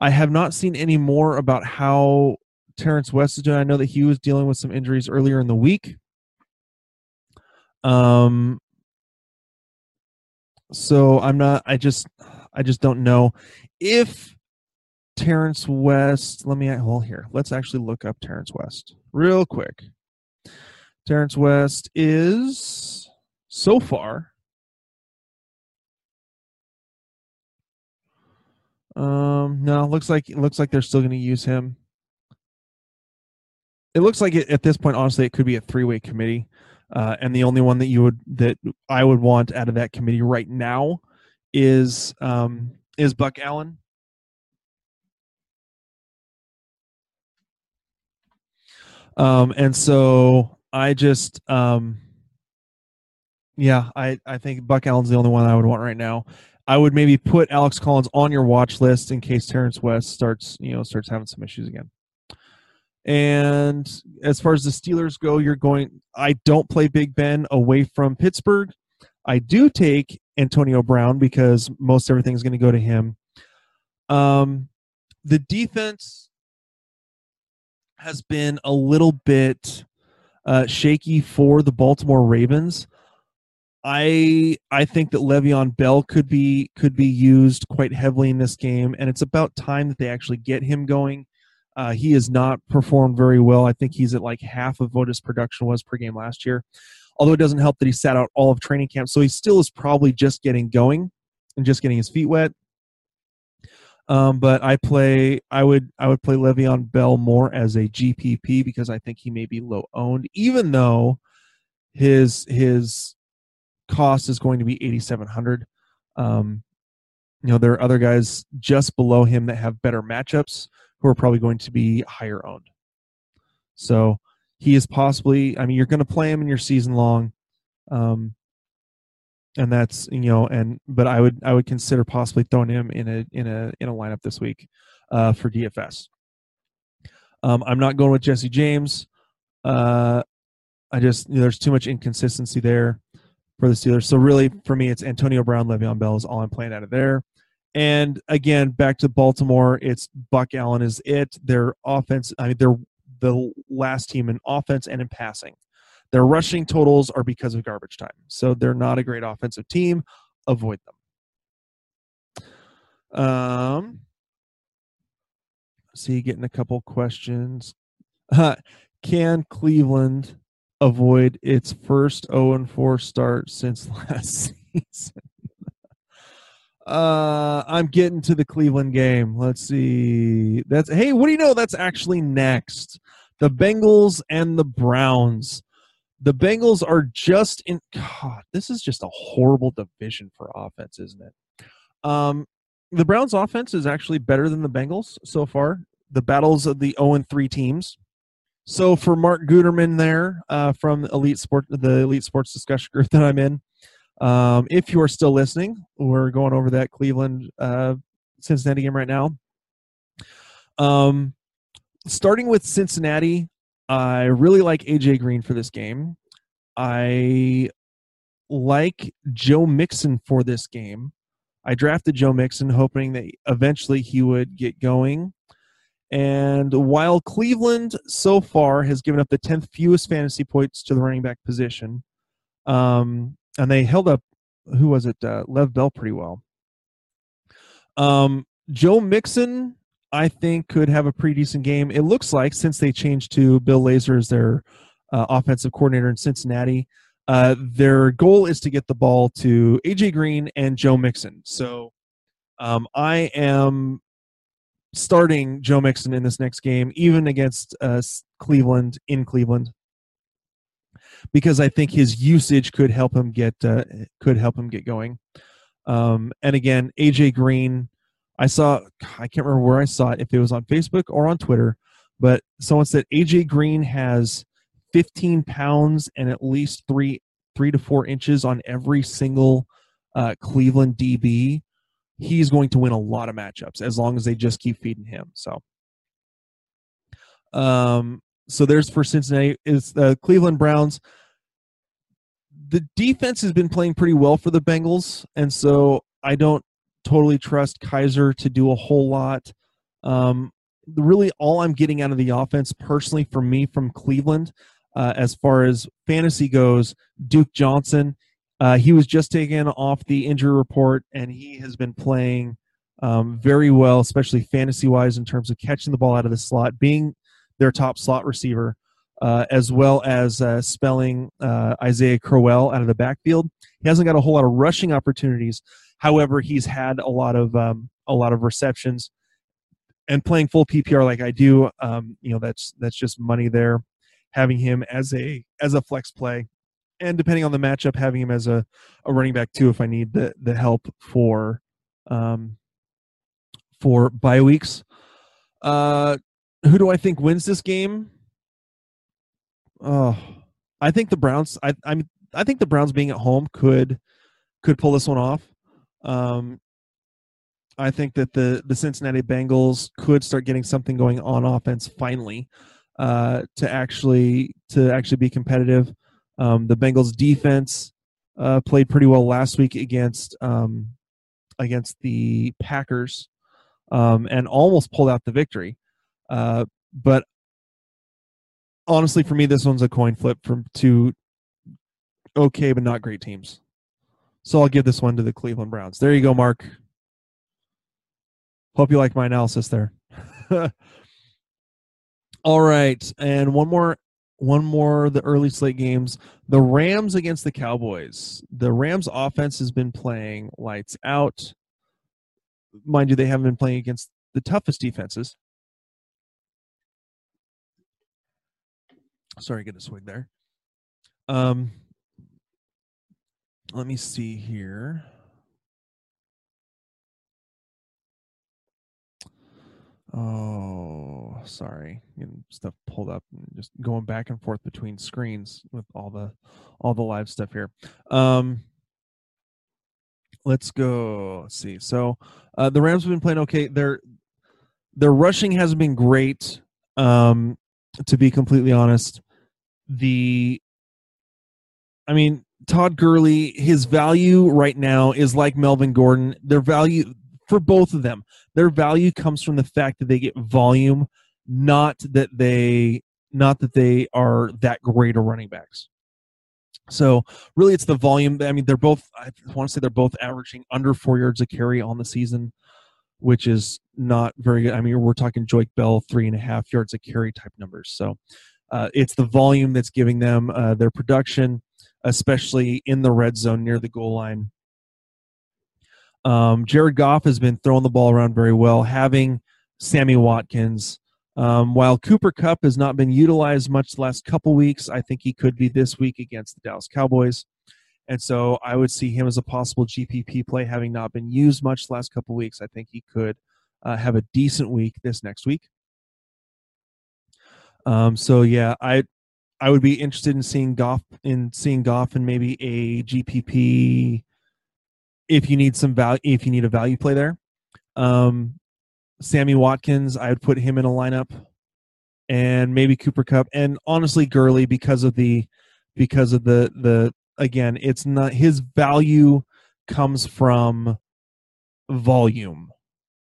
I have not seen any more about how Terrence West is doing. I know that he was dealing with some injuries earlier in the week. Um, so I'm not. I just, I just don't know if Terrance West. Let me. hold here. Let's actually look up Terrence West real quick. Terrence West is so far. Um, no, looks like it looks like they're still going to use him. It looks like it, at this point, honestly, it could be a three-way committee, uh, and the only one that you would that I would want out of that committee right now is um, is Buck Allen. Um, and so I just, um, yeah, I, I think Buck Allen's the only one I would want right now. I would maybe put Alex Collins on your watch list in case Terrence West starts, you know, starts having some issues again. And as far as the Steelers go, you're going. I don't play Big Ben away from Pittsburgh. I do take Antonio Brown because most everything's going to go to him. Um, the defense has been a little bit uh, shaky for the Baltimore Ravens. I I think that Le'Veon Bell could be could be used quite heavily in this game, and it's about time that they actually get him going. Uh, he has not performed very well. I think he's at like half of what his production was per game last year. Although it doesn't help that he sat out all of training camp, so he still is probably just getting going and just getting his feet wet. Um, but I play I would I would play Le'Veon Bell more as a GPP because I think he may be low owned, even though his his cost is going to be eighty seven hundred. Um, you know, there are other guys just below him that have better matchups who are probably going to be higher owned. So he is possibly. I mean, you're going to play him in your season long. Um, and that's you know and but i would i would consider possibly throwing him in a in a in a lineup this week uh, for dfs um, i'm not going with jesse james. Uh, i just you know, there's too much inconsistency there for the steelers. So really for me it's antonio brown Le'Veon bell is all i'm playing out of there. And again back to baltimore it's buck allen is it. Their offense i mean they're the last team in offense and in passing their rushing totals are because of garbage time. So they're not a great offensive team. Avoid them. Um, see, getting a couple questions. Can Cleveland avoid its first 0 4 start since last season? uh, I'm getting to the Cleveland game. Let's see. That's hey, what do you know? That's actually next. The Bengals and the Browns the Bengals are just in. God, this is just a horrible division for offense, isn't it? Um, the Browns' offense is actually better than the Bengals so far. The battles of the 0 and 3 teams. So for Mark Guterman there uh, from Elite Sport, the Elite Sports discussion group that I'm in, um, if you are still listening, we're going over that Cleveland uh, Cincinnati game right now. Um, starting with Cincinnati, I really like AJ Green for this game. I like Joe Mixon for this game. I drafted Joe Mixon hoping that eventually he would get going. And while Cleveland so far has given up the 10th fewest fantasy points to the running back position, um, and they held up, who was it, uh, Lev Bell pretty well. Um, Joe Mixon I think could have a pretty decent game. It looks like since they changed to Bill Lazor as their uh, offensive coordinator in Cincinnati, uh, their goal is to get the ball to AJ Green and Joe Mixon. So um, I am starting Joe Mixon in this next game, even against uh, Cleveland in Cleveland, because I think his usage could help him get uh, could help him get going. Um, and again, AJ Green I saw, I can't remember where I saw it, if it was on Facebook or on Twitter, but someone said AJ Green has 15 pounds and at least three, three to four inches on every single uh, Cleveland DB. He's going to win a lot of matchups as long as they just keep feeding him. So, um, so there's for Cincinnati. Is the Cleveland Browns. The defense has been playing pretty well for the Bengals, and so I don't totally trust Kizer to do a whole lot. Um, really, all I'm getting out of the offense personally for me from Cleveland, uh, as far as fantasy goes, Duke Johnson. Uh, he was just taken off the injury report, and he has been playing um, very well, especially fantasy wise in terms of catching the ball out of the slot, being their top slot receiver. uh, as well as uh, spelling uh, Isaiah Crowell out of the backfield. He hasn't got a whole lot of rushing opportunities. However, he's had a lot of um, a lot of receptions and playing full PPR like I do. Um, you know, that's that's just money there. Having him as a as a flex play, and depending on the matchup, having him as a, a running back too if I need the the help for um, for bye weeks. Uh, who do I think wins this game? Oh, I think the Browns. I I'm I think the Browns being at home could could pull this one off. Um, I think that the the Cincinnati Bengals could start getting something going on offense finally uh, to actually to actually be competitive. Um, the Bengals defense uh, played pretty well last week against um, against the Packers um, and almost pulled out the victory. Uh, but honestly, for me, this one's a coin flip from two okay but not great teams. So I'll give this one to the Cleveland Browns. There you go, Mark. Hope you like my analysis there. All right, and one more one more the early slate games. The Rams against the Cowboys. The Rams offense has been playing lights out. Mind you, they haven't been playing against the toughest defenses. Sorry, get a swig there. Um, let me see here. Oh, sorry. Getting stuff pulled up and just going back and forth between screens with all the all the live stuff here. Um let's go. Let's see. So uh the Rams have been playing okay. Their their rushing hasn't been great. Um to be completely honest. The I mean, Todd Gurley, his value right now is like Melvin Gordon. Their value for both of them. Their value comes from the fact that they get volume, not that they not that they are that great of running backs. So really, it's the volume. I mean, they're both. I want to say they're both averaging under four yards a carry on the season, which is not very good. I mean, we're talking Joique Bell three and a half yards a carry type numbers. So uh, it's the volume that's giving them uh, their production, especially in the red zone near the goal line. Um, Jared Goff has been throwing the ball around very well, having Sammy Watkins. Um, while Cooper Kupp has not been utilized much the last couple weeks, I think he could be this week against the Dallas Cowboys. And so I would see him as a possible GPP play, having not been used much the last couple weeks. I think he could uh, have a decent week this next week. Um, so yeah, I I would be interested in seeing Goff in seeing Goff and maybe a GPP if you need some value, if you need a value play there. Um, Sammy Watkins, I would put him in a lineup, and maybe Cooper Kupp, and honestly Gurley because of the because of the the again, it's not his value comes from volume.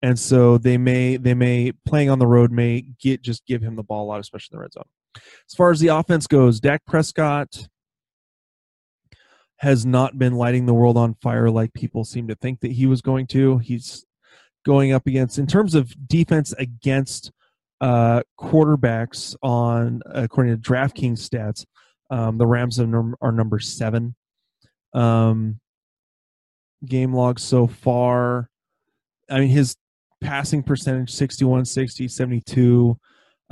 And so they may they may playing on the road may get just give him the ball a lot, especially in the red zone. As far as the offense goes, Dak Prescott, has not been lighting the world on fire like people seem to think that he was going to. He's going up against, in terms of defense against uh, quarterbacks on, according to DraftKings stats, um, the Rams are, num- are number seven. Um, game log so far. I mean, his passing percentage 61, 60, 72.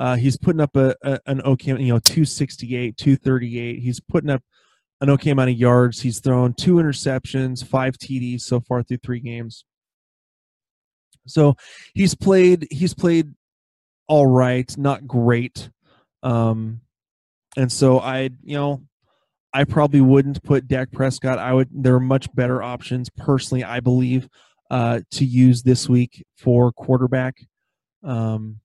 Uh, he's putting up a, a, an okay, you know, 268, 238. He's putting up an okay amount of yards. He's thrown two interceptions, five TDs so far through three games. So he's played he's played all right, not great. Um, and so I, you know, I probably wouldn't put Dak Prescott. I would. There are much better options, personally. I believe uh, to use this week for quarterback. Um,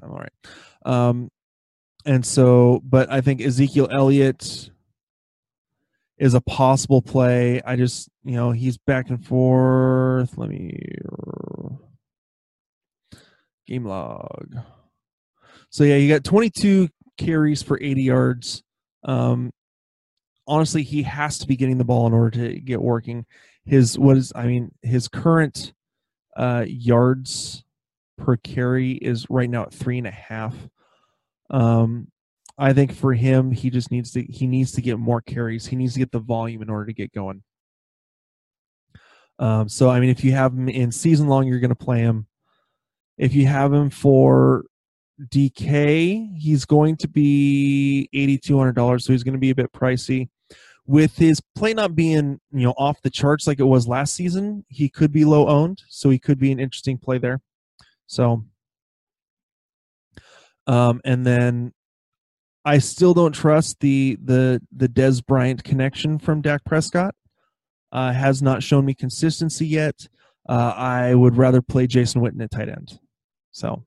time? All right. Um, and so, but I think Ezekiel Elliott is a possible play. I just, you know, he's back and forth. Let me game log. So yeah, you got 22 carries for 80 yards. Um, honestly, he has to be getting the ball in order to get working. His what is I mean, his current uh, yards per carry is right now at three and a half. Um, I think for him, he just needs to he needs to get more carries. He needs to get the volume in order to get going. Um, so I mean, if you have him in season long, you're going to play him. If you have him for DK, he's going to be eighty two hundred dollars, so he's going to be a bit pricey. With his play not being you know off the charts like it was last season, he could be low owned, so he could be an interesting play there. So, um, and then I still don't trust the the the Dez Bryant connection from Dak Prescott. Uh, has not shown me consistency yet. Uh, I would rather play Jason Witten at tight end. So,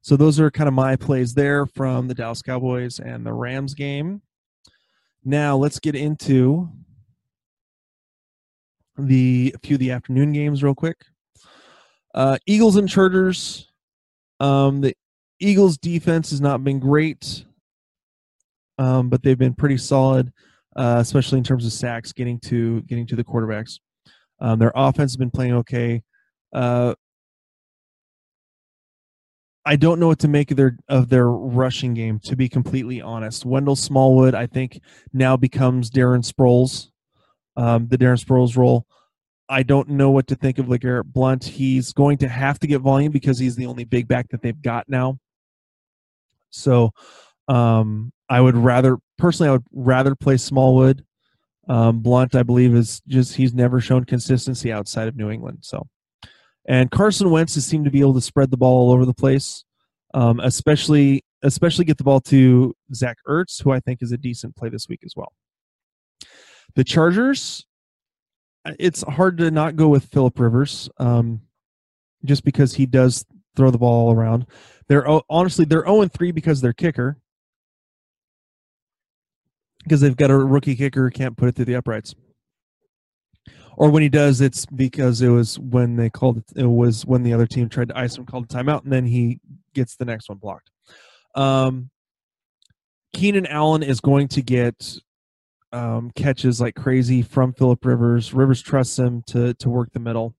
so those are kind of my plays there from the Dallas Cowboys and the Rams game. Now let's get into the a few of the afternoon games real quick. Uh, Eagles and Chargers. Um, the Eagles defense has not been great, um, but they've been pretty solid, uh, especially in terms of sacks, getting to getting to the quarterbacks. Um, their offense has been playing okay. Uh, I don't know what to make of their of their rushing game. To be completely honest, Wendell Smallwood, I think, now becomes Darren Sproles, um, the Darren Sproles role. I don't know what to think of LeGarrette Blunt. He's going to have to get volume because he's the only big back that they've got now. So, um, I would rather personally, I would rather play Smallwood. Um, Blunt, I believe, is just he's never shown consistency outside of New England. So, and Carson Wentz has seemed to be able to spread the ball all over the place, um, especially especially get the ball to Zach Ertz, who I think is a decent play this week as well. The Chargers, it's hard to not go with Philip Rivers, um, just because he does throw the ball all around. They're honestly they're 0 3 because their kicker, because they've got a rookie kicker who can't put it through the uprights or when he does, it's because it was when they called it. It was when the other team tried to ice him, called a timeout, and then he gets the next one blocked. Um, Keenan Allen is going to get um, catches like crazy from Philip Rivers. Rivers trusts him to to work the middle.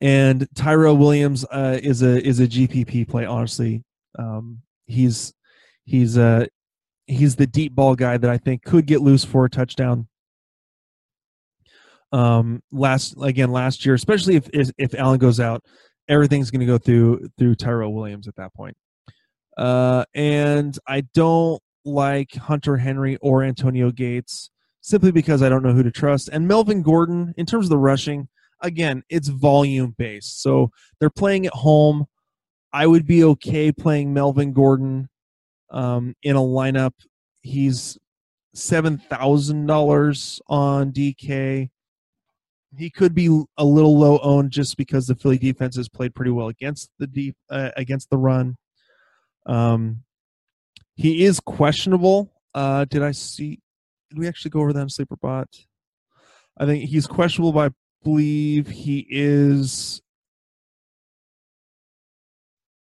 And Tyrell Williams uh, is a is a GPP play. Honestly, um, he's he's a uh, he's the deep ball guy that I think could get loose for a touchdown um, last again last year, especially if if, if Allen goes out, everything's going to go through through Tyrell Williams at that point. Uh, and I don't like Hunter Henry or Antonio Gates simply because I don't know who to trust. And Melvin Gordon, in terms of the rushing, again, it's volume based. So they're playing at home. I would be okay playing Melvin Gordon um, in a lineup. He's seven thousand dollars on DK he could be a little low owned just because the Philly defense has played pretty well against the deep uh, against the run. Um, he is questionable. Uh, did I see? Did we actually go over that Sleeper Bot? I think he's questionable, but I believe he is.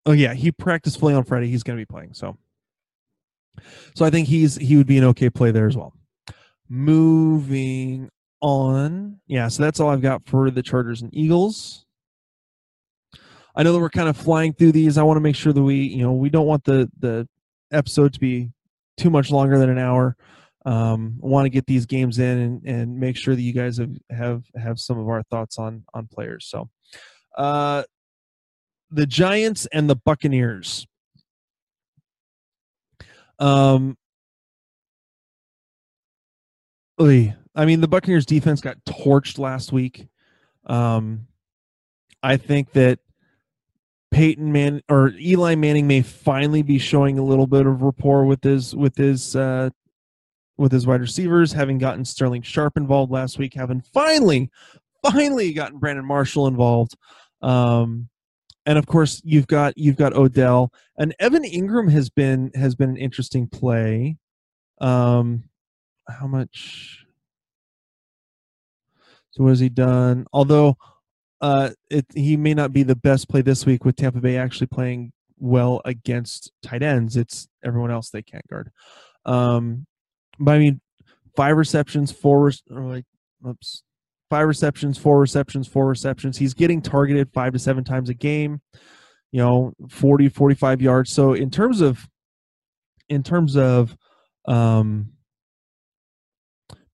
Oh yeah, he practiced fully on Friday. He's going to be playing, so so I think he's he would be an okay play there as well. Moving on. Yeah, so that's all I've got for the Chargers and Eagles. I know that we're kind of flying through these. I want to make sure that we, you know, we don't want the the episode to be too much longer than an hour. Um, I want to get these games in and, and make sure that you guys have, have have some of our thoughts on on players. So, uh, the Giants and the Buccaneers. Um, I mean, the Buccaneers defense got torched last week. Um, I think that Peyton Man or Eli Manning may finally be showing a little bit of rapport with his with his uh, with his wide receivers, having gotten Sterling Sharp involved last week, having finally finally gotten Brandon Marshall involved. Um, and of course, you've got you've got Odell and Evan Engram has been has been an interesting play. Um, how much? So what has he done? Although uh, it, he may not be the best play this week with Tampa Bay actually playing well against tight ends. It's everyone else they can't guard. Um, but I mean, five receptions, four or like, oops, five receptions, four receptions, four receptions. He's getting targeted five to seven times a game, you know, 40, 45 yards. So in terms of, in terms of, um,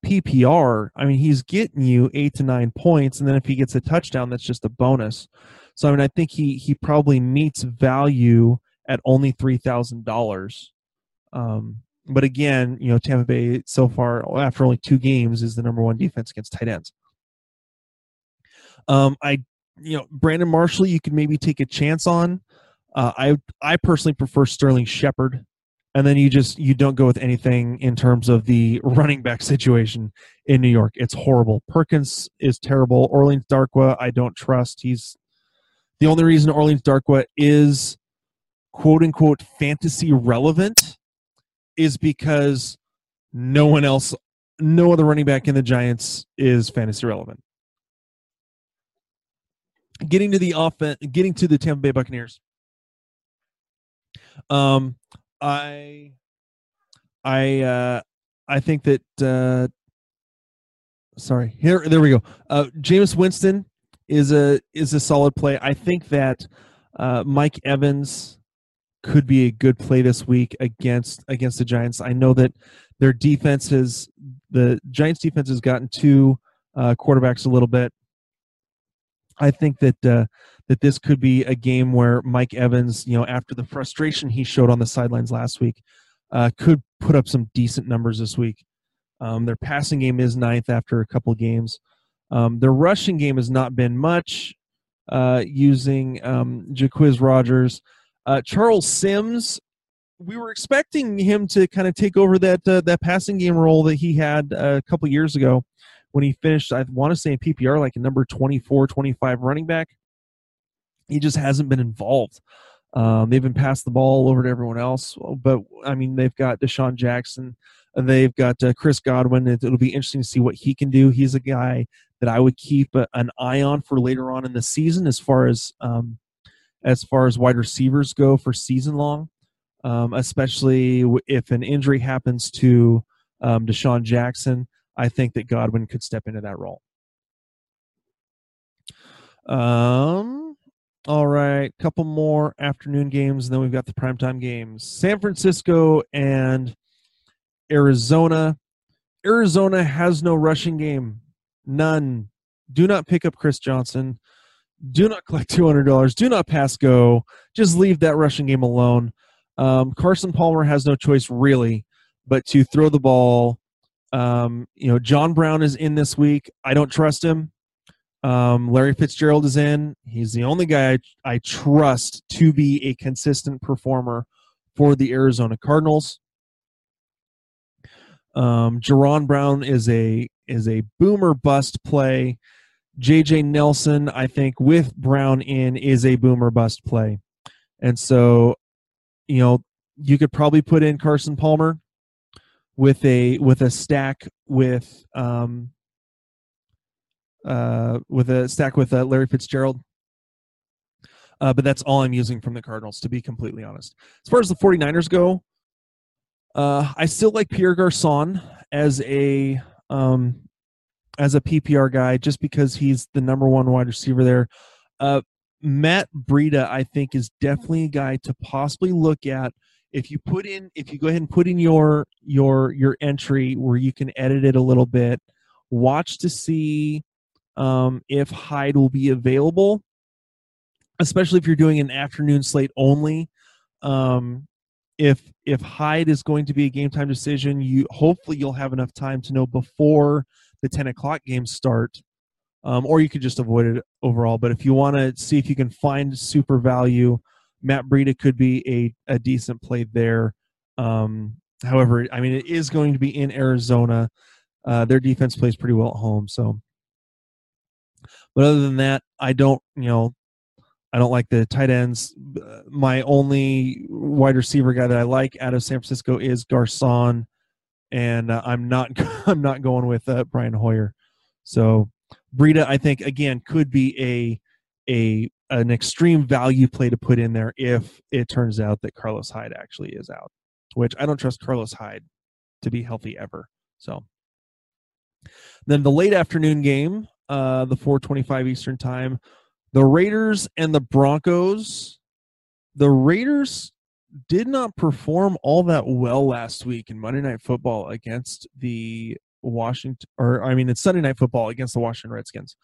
PPR, I mean, he's getting you eight to nine points, and then if he gets a touchdown, that's just a bonus. So I mean, I think he he probably meets value at only three thousand dollars. Um, but again, you know, Tampa Bay so far after only two games is the number one defense against tight ends. Um, I, you know, Brandon Marshall, you could maybe take a chance on. Uh, I I personally prefer Sterling Shepard and then you just you don't go with anything in terms of the running back situation in New York. It's horrible. Perkins is terrible. Orleans Darkwa, I don't trust. He's the only reason Orleans Darkwa is quote unquote fantasy relevant is because no one else, no other running back in the Giants is fantasy relevant. Getting to the offense, getting to the Tampa Bay Buccaneers. Um, I I uh I think that uh sorry. Here there we go. Uh Jameis Winston is a is a solid play. I think that uh Mike Evans could be a good play this week against against the Giants. I know that their defense has the Giants defense has gotten two uh, quarterbacks a little bit. I think that uh, that this could be a game where Mike Evans, you know, after the frustration he showed on the sidelines last week, uh, could put up some decent numbers this week. Um, their passing game is ninth after a couple games. Um, their rushing game has not been much uh, using um, Jacquizz Rodgers. Uh, Charles Sims, we were expecting him to kind of take over that uh, that passing game role that he had uh, a couple years ago when he finished, I want to say in PPR, like a number 24, 25 running back he just hasn't been involved. Um, they've been passed the ball over to everyone else, but I mean they've got DeSean Jackson, they've got uh, Chris Godwin. It, will be interesting to see what he can do. He's a guy that I would keep a, an eye on for later on in the season, as far as um, as far as wide receivers go for season long, um, especially if an injury happens to um, DeSean Jackson. I think that Godwin could step into that role. Um, all right, couple more afternoon games, and then we've got the primetime games. San Francisco and Arizona. Arizona has no rushing game. None. Do not pick up Chris Johnson. Do not collect $200. Do not pass go. Just leave that rushing game alone. Um, Carson Palmer has no choice, really, but to throw the ball. Um, you know, John Brown is in this week. I don't trust him. Um, Larry Fitzgerald is in. He's the only guy I, I trust to be a consistent performer for the Arizona Cardinals. Um, Jaron Brown is a is a boomer bust play. JJ Nelson, I think, with Brown in, is a boomer bust play. And so, you know, you could probably put in Carson Palmer with a with a stack with um, uh, with a stack with uh, Larry Fitzgerald. Uh, but that's all I'm using from the Cardinals, to be completely honest. As far as the 49ers go, uh, I still like Pierre Garcon as a um, as a PPR guy, just because he's the number one wide receiver there. Uh, Matt Breida, I think, is definitely a guy to possibly look at. If you put in, if you go ahead and put in your your your entry where you can edit it a little bit, watch to see um, if Hyde will be available, especially if you're doing an afternoon slate only. Um, if if Hyde is going to be a game time decision, you hopefully you'll have enough time to know before the 10 o'clock games start, um, or you could just avoid it overall. But if you want to see if you can find super value, Matt Breida could be a, a decent play there. Um, however, I mean, it is going to be in Arizona. Uh, their defense plays pretty well at home, so but other than that, I don't, you know, I don't like the tight ends. My only wide receiver guy that I like out of San Francisco is Garcon, and uh, I'm not I'm not going with uh, Brian Hoyer. So Breida, I think again could be a a an extreme value play to put in there if it turns out that Carlos Hyde actually is out, which I don't trust Carlos Hyde to be healthy ever. So then the late afternoon game uh, the 425 Eastern time. The Raiders and the Broncos. The Raiders did not perform all that well last week in Monday Night Football against the Washington, or I mean, it's Sunday Night Football against the Washington Redskins.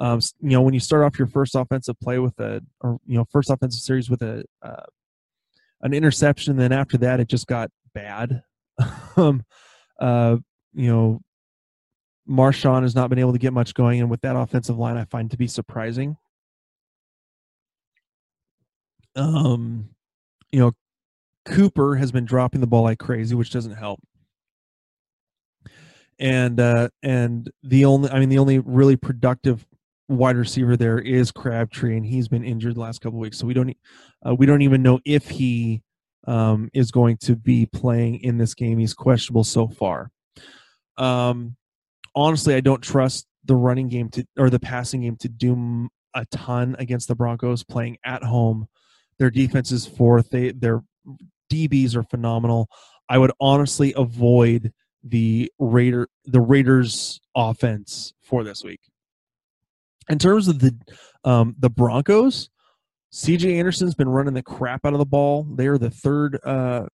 Um, you know, when you start off your first offensive play with a, or you know, first offensive series with a uh, an interception, then after that it just got bad. um, uh, you know, Marshawn has not been able to get much going, and with that offensive line, I find to be surprising. Um, you know, Cooper has been dropping the ball like crazy, which doesn't help. And uh, and the only, I mean, the only really productive wide receiver there is Crabtree, and he's been injured the last couple weeks, so we don't uh, we don't even know if he um, is going to be playing in this game. He's questionable so far. Um, honestly, I don't trust the running game to or the passing game to do a ton against the Broncos playing at home. Their defense is fourth. They their DBs are phenomenal. I would honestly avoid the Raider the Raiders offense for this week. In terms of the um, the Broncos, CJ Anderson's been running the crap out of the ball. They are the third uh,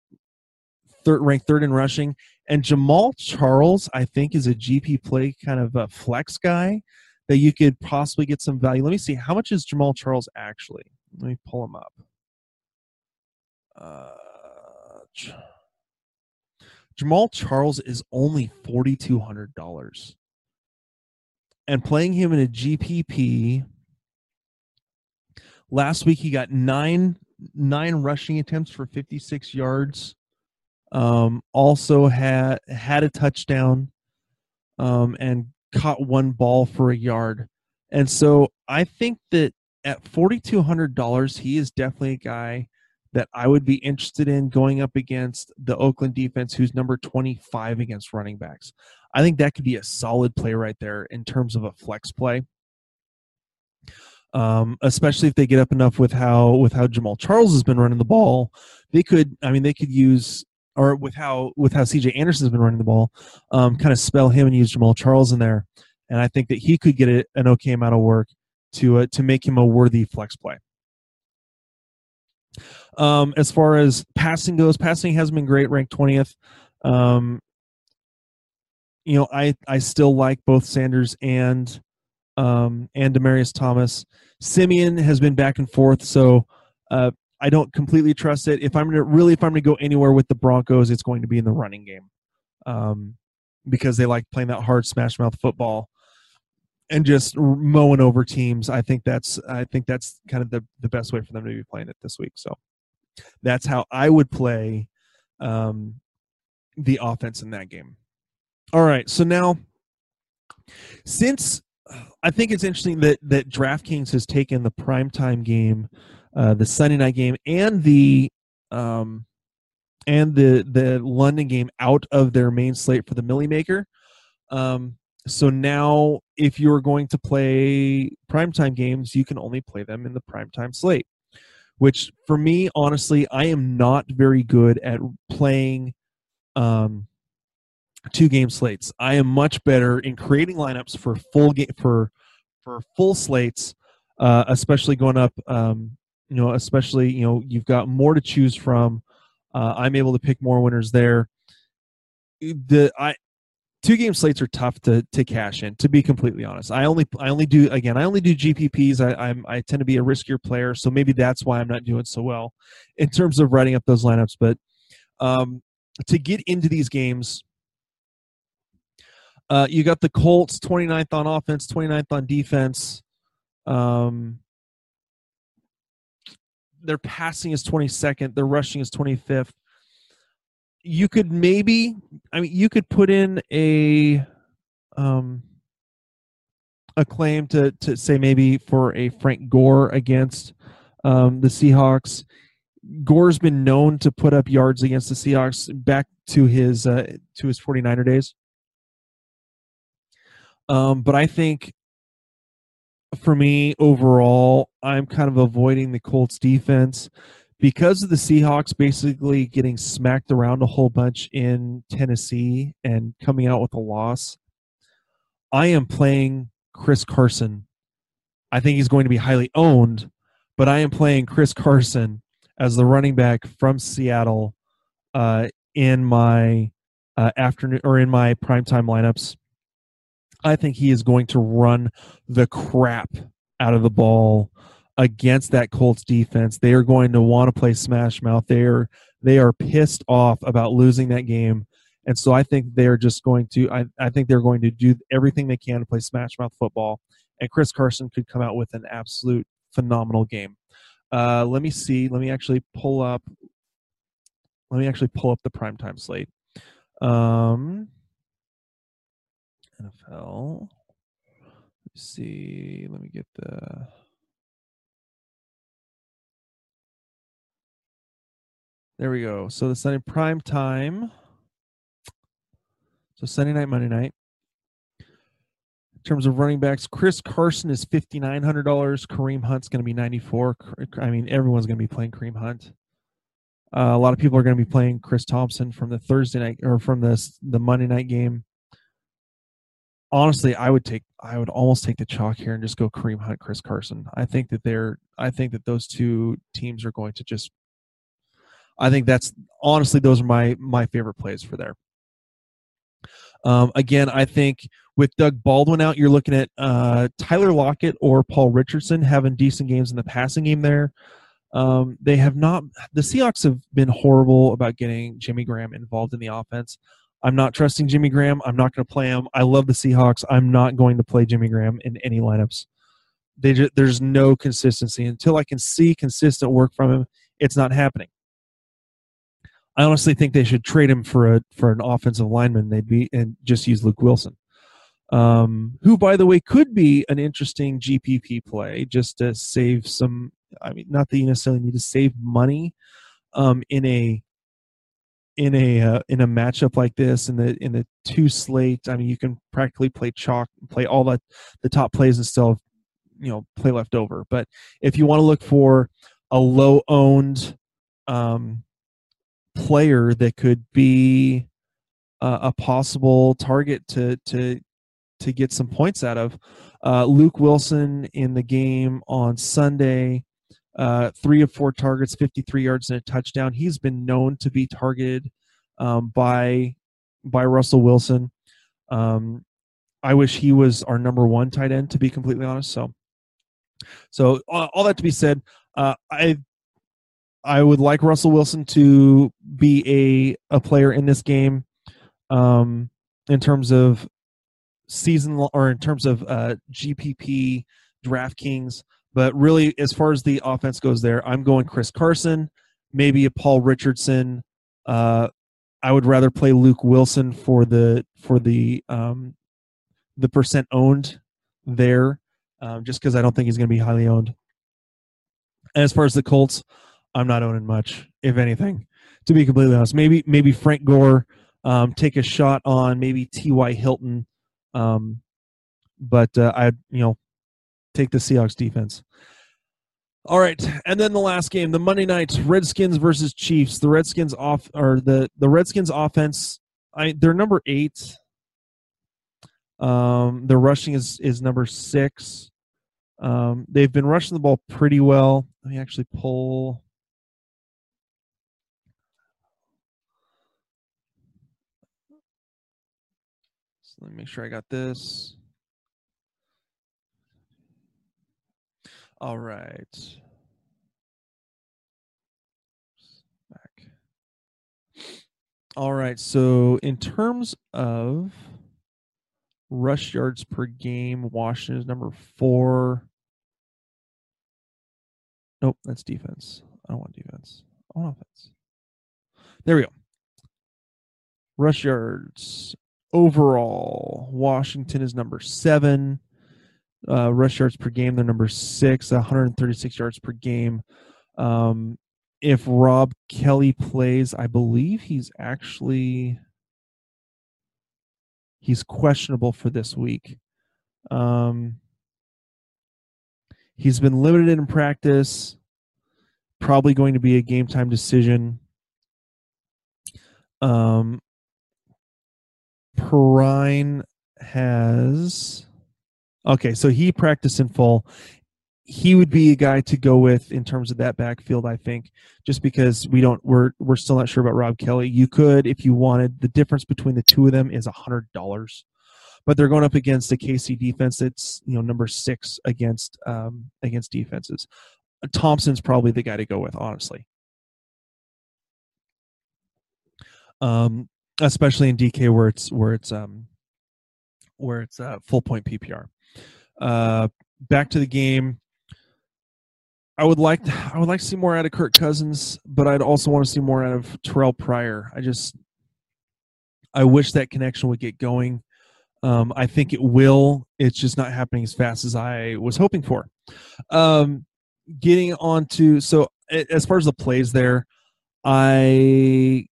third ranked third in rushing, and Jamaal Charles I think is a GP play kind of a flex guy that you could possibly get some value. Let me see how much is Jamaal Charles actually. Let me pull him up. Uh, Jamaal Charles is only forty two hundred dollars, and playing him in a GPP. Last week he got nine nine rushing attempts for fifty six yards. Um, also had had a touchdown, um, and caught one ball for a yard. And so I think that at forty two hundred dollars, he is definitely a guy that I would be interested in going up against the Oakland defense, who's number 25 against running backs. I think that could be a solid play right there in terms of a flex play. Um, especially if they get up enough with how with how Jamaal Charles has been running the ball, they could. I mean, they could use or with how with how CJ Anderson's been running the ball, um, kind of spell him and use Jamaal Charles in there, and I think that he could get a, an okay amount of work to uh, to make him a worthy flex play. Um, as far as passing goes, passing has been great, ranked twentieth. Um, you know, I I still like both Sanders and um, and Demaryius Thomas. Siemian has been back and forth, so uh, I don't completely trust it. If I'm gonna really, if I'm gonna go anywhere with the Broncos, it's going to be in the running game, um, because they like playing that hard smash mouth football and just mowing over teams. I think that's I think that's kind of the the best way for them to be playing it this week. So that's how I would play um, the offense in that game. All right, so now since I think it's interesting that that DraftKings has taken the primetime game, uh, the Sunday night game, and the um, and the the London game out of their main slate for the Milly Maker. Um, so now, if you're going to play primetime games, you can only play them in the primetime slate. Which, for me, honestly, I am not very good at playing um, two game slates. I am much better in creating lineups for full game for for full slates, uh, especially going up. Um, you know, especially you know you've got more to choose from. Uh, I'm able to pick more winners there. The I two game slates are tough to to cash in. To be completely honest, I only I only do again I only do GPPs. I I'm, I tend to be a riskier player, so maybe that's why I'm not doing so well in terms of writing up those lineups. But um, to get into these games, uh, you got the Colts 29th on offense, 29th on defense. Um, their passing is 22nd, their rushing is 25th. You could maybe, I mean, you could put in a um, a claim to to say maybe for a Frank Gore against um, the Seahawks. Gore's been known to put up yards against the Seahawks back to his uh, to his 49er days. Um, but I think for me overall, I'm kind of avoiding the Colts defense because of the Seahawks basically getting smacked around a whole bunch in Tennessee and coming out with a loss. I am playing Chris Carson. I think he's going to be highly owned, but I am playing Chris Carson as the running back from Seattle uh, in my uh, afternoon or in my primetime lineups. I think he is going to run the crap out of the ball against that Colts defense. They are going to want to play smash mouth. They are they are pissed off about losing that game. And so I think they're just going to I, I think they're going to do everything they can to play smash mouth football. And Chris Carson could come out with an absolute phenomenal game. Uh, let me see. Let me actually pull up let me actually pull up the primetime slate. Um NFL. Let's see. Let me get the There we go. So the Sunday prime time. So Sunday night, Monday night. In terms of running backs, Chris Carson is fifty nine hundred dollars. Kareem Hunt's going to be ninety four. I mean, everyone's going to be playing Kareem Hunt. Uh, a lot of people are going to be playing Chris Thompson from the Thursday night or from the the Monday night game. Honestly, I would take I would almost take the chalk here and just go Kareem Hunt, Chris Carson. I think that they're I think that those two teams are going to just I think that's honestly those are my my favorite plays for there. Um, again, I think with Doug Baldwin out, you're looking at uh, Tyler Lockett or Paul Richardson having decent games in the passing game there. Um, they have not. The Seahawks have been horrible about getting Jimmy Graham involved in the offense. I'm not trusting Jimmy Graham. I'm not going to play him. I love the Seahawks. I'm not going to play Jimmy Graham in any lineups. Just, there's no consistency until I can see consistent work from him. It's not happening. I honestly think they should trade him for a for an offensive lineman. They'd be and just use Luke Wilson, um, who by the way could be an interesting GPP play just to save some. I mean, not that you necessarily need to save money um, in a in a uh, in a matchup like this in the in the two slate. I mean, you can practically play chalk, play all the the top plays and still you know play left over. But if you want to look for a low owned um, player that could be uh, a possible target to to to get some points out of. Uh, Luke Wilson in the game on Sunday, uh, three of four targets, 53 yards and a touchdown. He's been known to be targeted um, by by Russell Wilson. Um, I wish he was our number one tight end, to be completely honest. So, so all that to be said, uh, I I would like Russell Wilson to be a a player in this game, um, in terms of season or in terms of uh, GPP DraftKings. But really, as far as the offense goes, there I'm going Chris Carson, maybe a Paul Richardson. Uh, I would rather play Luke Wilson for the for the um, the percent owned there, um, just because I don't think he's going to be highly owned. And as far as the Colts, I'm not owning much, if anything, to be completely honest. Maybe maybe Frank Gore um, take a shot on maybe T.Y. Hilton, um, but uh, I you know take the Seahawks defense. All right, and then the last game, the Monday night Redskins versus Chiefs. The Redskins off or the the Redskins offense. I they're number eight. Um, their rushing is is number six. Um, they've been rushing the ball pretty well. Let me actually pull let me make sure I got this. All right. Back. All right. So in terms of rush yards per game, Washington is number four. Nope, that's defense. I don't want defense. I want offense. There we go. Rush yards overall, Washington is number seven. Uh, rush yards per game, they're number six, 136 yards per game. Um, if Rob Kelley plays, I believe he's actually he's questionable for this week. Um, he's been limited in practice. Probably going to be a game time decision. Um, Perine has Okay, so he practiced in full. He would be a guy to go with in terms of that backfield, I think, just because we don't we're we're still not sure about Rob Kelley. You could, if you wanted, the difference between the two of them is a hundred dollars. But they're going up against a KC defense that's you know number six against um, against defenses. Thompson's probably the guy to go with, honestly. Um, especially in DK where it's where it's um where it's uh, full point PPR. Uh, back to the game. I would like I would like to see more out of Kirk Cousins, but I'd also want to see more out of Terrelle Pryor. I just I wish that connection would get going. Um, I think it will. It's just not happening as fast as I was hoping for. Um, getting on to so as far as the plays there, I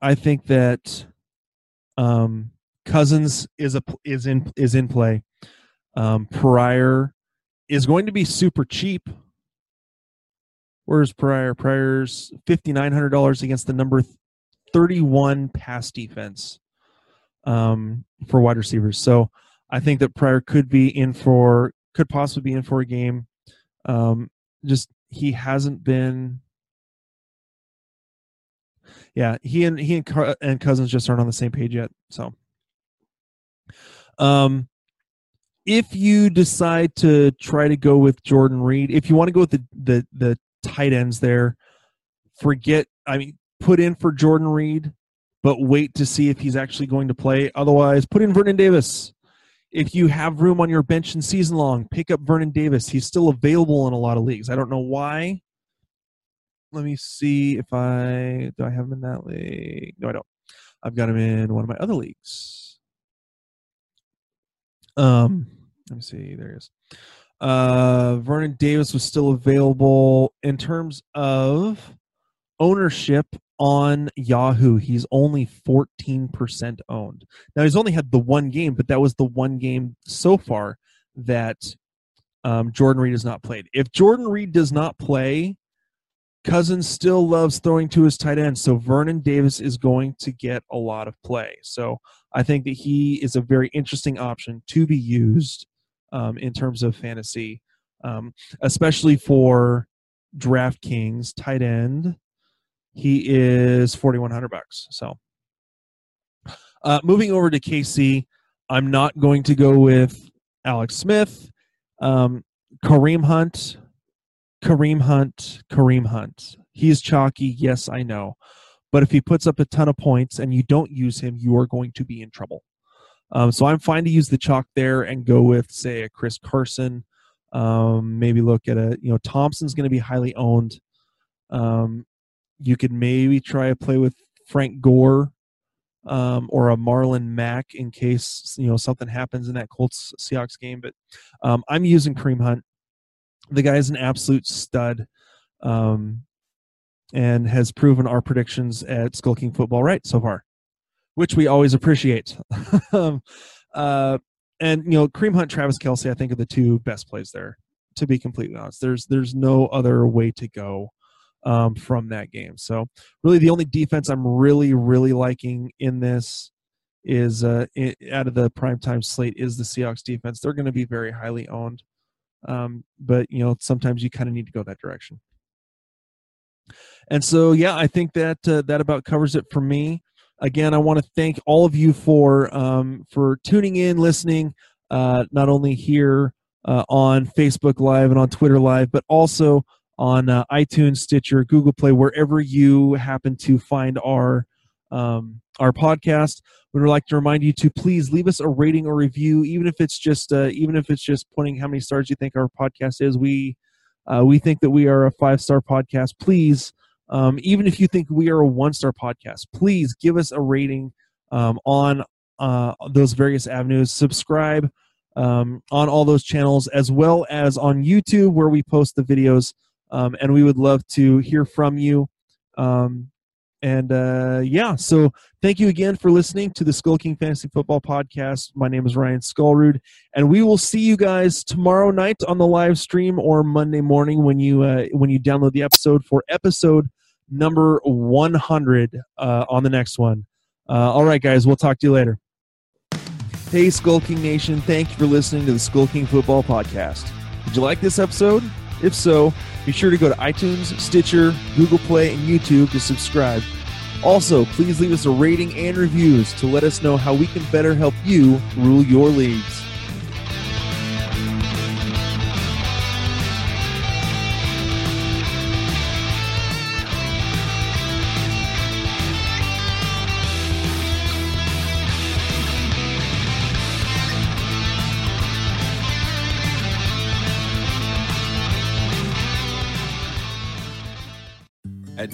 I think that um, Cousins is a is in is in play. Um, is going to be super cheap. Where's Pryor? Pryor's fifty nine hundred dollars against the number thirty one pass defense um, for wide receivers. So I think that Pryor could be in for could possibly be in for a game. Um, just he hasn't been. Yeah, he and he and, and Cousins just aren't on the same page yet. So, um, if you decide to try to go with Jordan Reed, if you want to go with the the the tight ends there, forget. I mean, put in for Jordan Reed, but wait to see if he's actually going to play. Otherwise, put in Vernon Davis. If you have room on your bench in season long, pick up Vernon Davis. He's still available in a lot of leagues. I don't know why. Let me see if I do I have him in that league. No, I don't. I've got him in one of my other leagues. Um, let me see. There he is. Uh, Vernon Davis was still available in terms of ownership on Yahoo. He's only 14% owned. Now, he's only had the one game, but that was the one game so far that um, Jordan Reed has not played. If Jordan Reed does not play, Cousins still loves throwing to his tight end. So Vernon Davis is going to get a lot of play. So I think that he is a very interesting option to be used um, in terms of fantasy, um, especially for DraftKings tight end. He is forty one hundred bucks. So, uh, moving over to KC, I'm not going to go with Alex Smith, um, Kareem Hunt, Kareem Hunt, Kareem Hunt. He's chalky, yes, I know. But if he puts up a ton of points and you don't use him, you are going to be in trouble. Um, so I'm fine to use the chalk there and go with, say, a Chris Carson. Um, maybe look at a, you know, Thompson's going to be highly owned. Um, you could maybe try a play with Frank Gore um, or a Marlon Mack in case you know something happens in that Colts Seahawks game. But um, I'm using Kareem Hunt. The guy is an absolute stud, um, and has proven our predictions at Skull King Football right so far, which we always appreciate. Um, uh, and you know, Kareem Hunt, Travis Kelce, I think are the two best plays there. To be completely honest, there's there's no other way to go um, from that game. So really, the only defense I'm really really liking in this is uh, it, out of the primetime slate is the Seahawks defense. They're going to be very highly owned, um, but you know sometimes you kind of need to go that direction. And so yeah, I think that uh, that about covers it for me. Again, I want to thank all of you for um, for tuning in, listening, uh, not only here uh, on Facebook Live and on Twitter Live, but also on uh, iTunes, Stitcher, Google Play, wherever you happen to find our um, our podcast. We would like to remind you to please leave us a rating or review, even if it's just uh, even if it's just putting how many stars you think our podcast is. We uh, we think that we are a five star podcast. Please, um, even if you think we are a one star podcast, please give us a rating um, on uh, those various avenues. Subscribe um, on all those channels as well as on YouTube where we post the videos um, and we would love to hear from you. Um, and uh, yeah, so thank you again for listening to the Skull King Fantasy Football Podcast. My name is Ryan Skullrood, and we will see you guys tomorrow night on the live stream or Monday morning when you uh, when you download the episode for episode number 100 uh, on the next one. Uh, all right, guys, we'll talk to you later. Hey, Skull King Nation, thank you for listening to the Skull King Football Podcast. Did you like this episode? If so, be sure to go to iTunes, Stitcher, Google Play, and YouTube to subscribe. Also, please leave us a rating and reviews to let us know how we can better help you rule your leagues.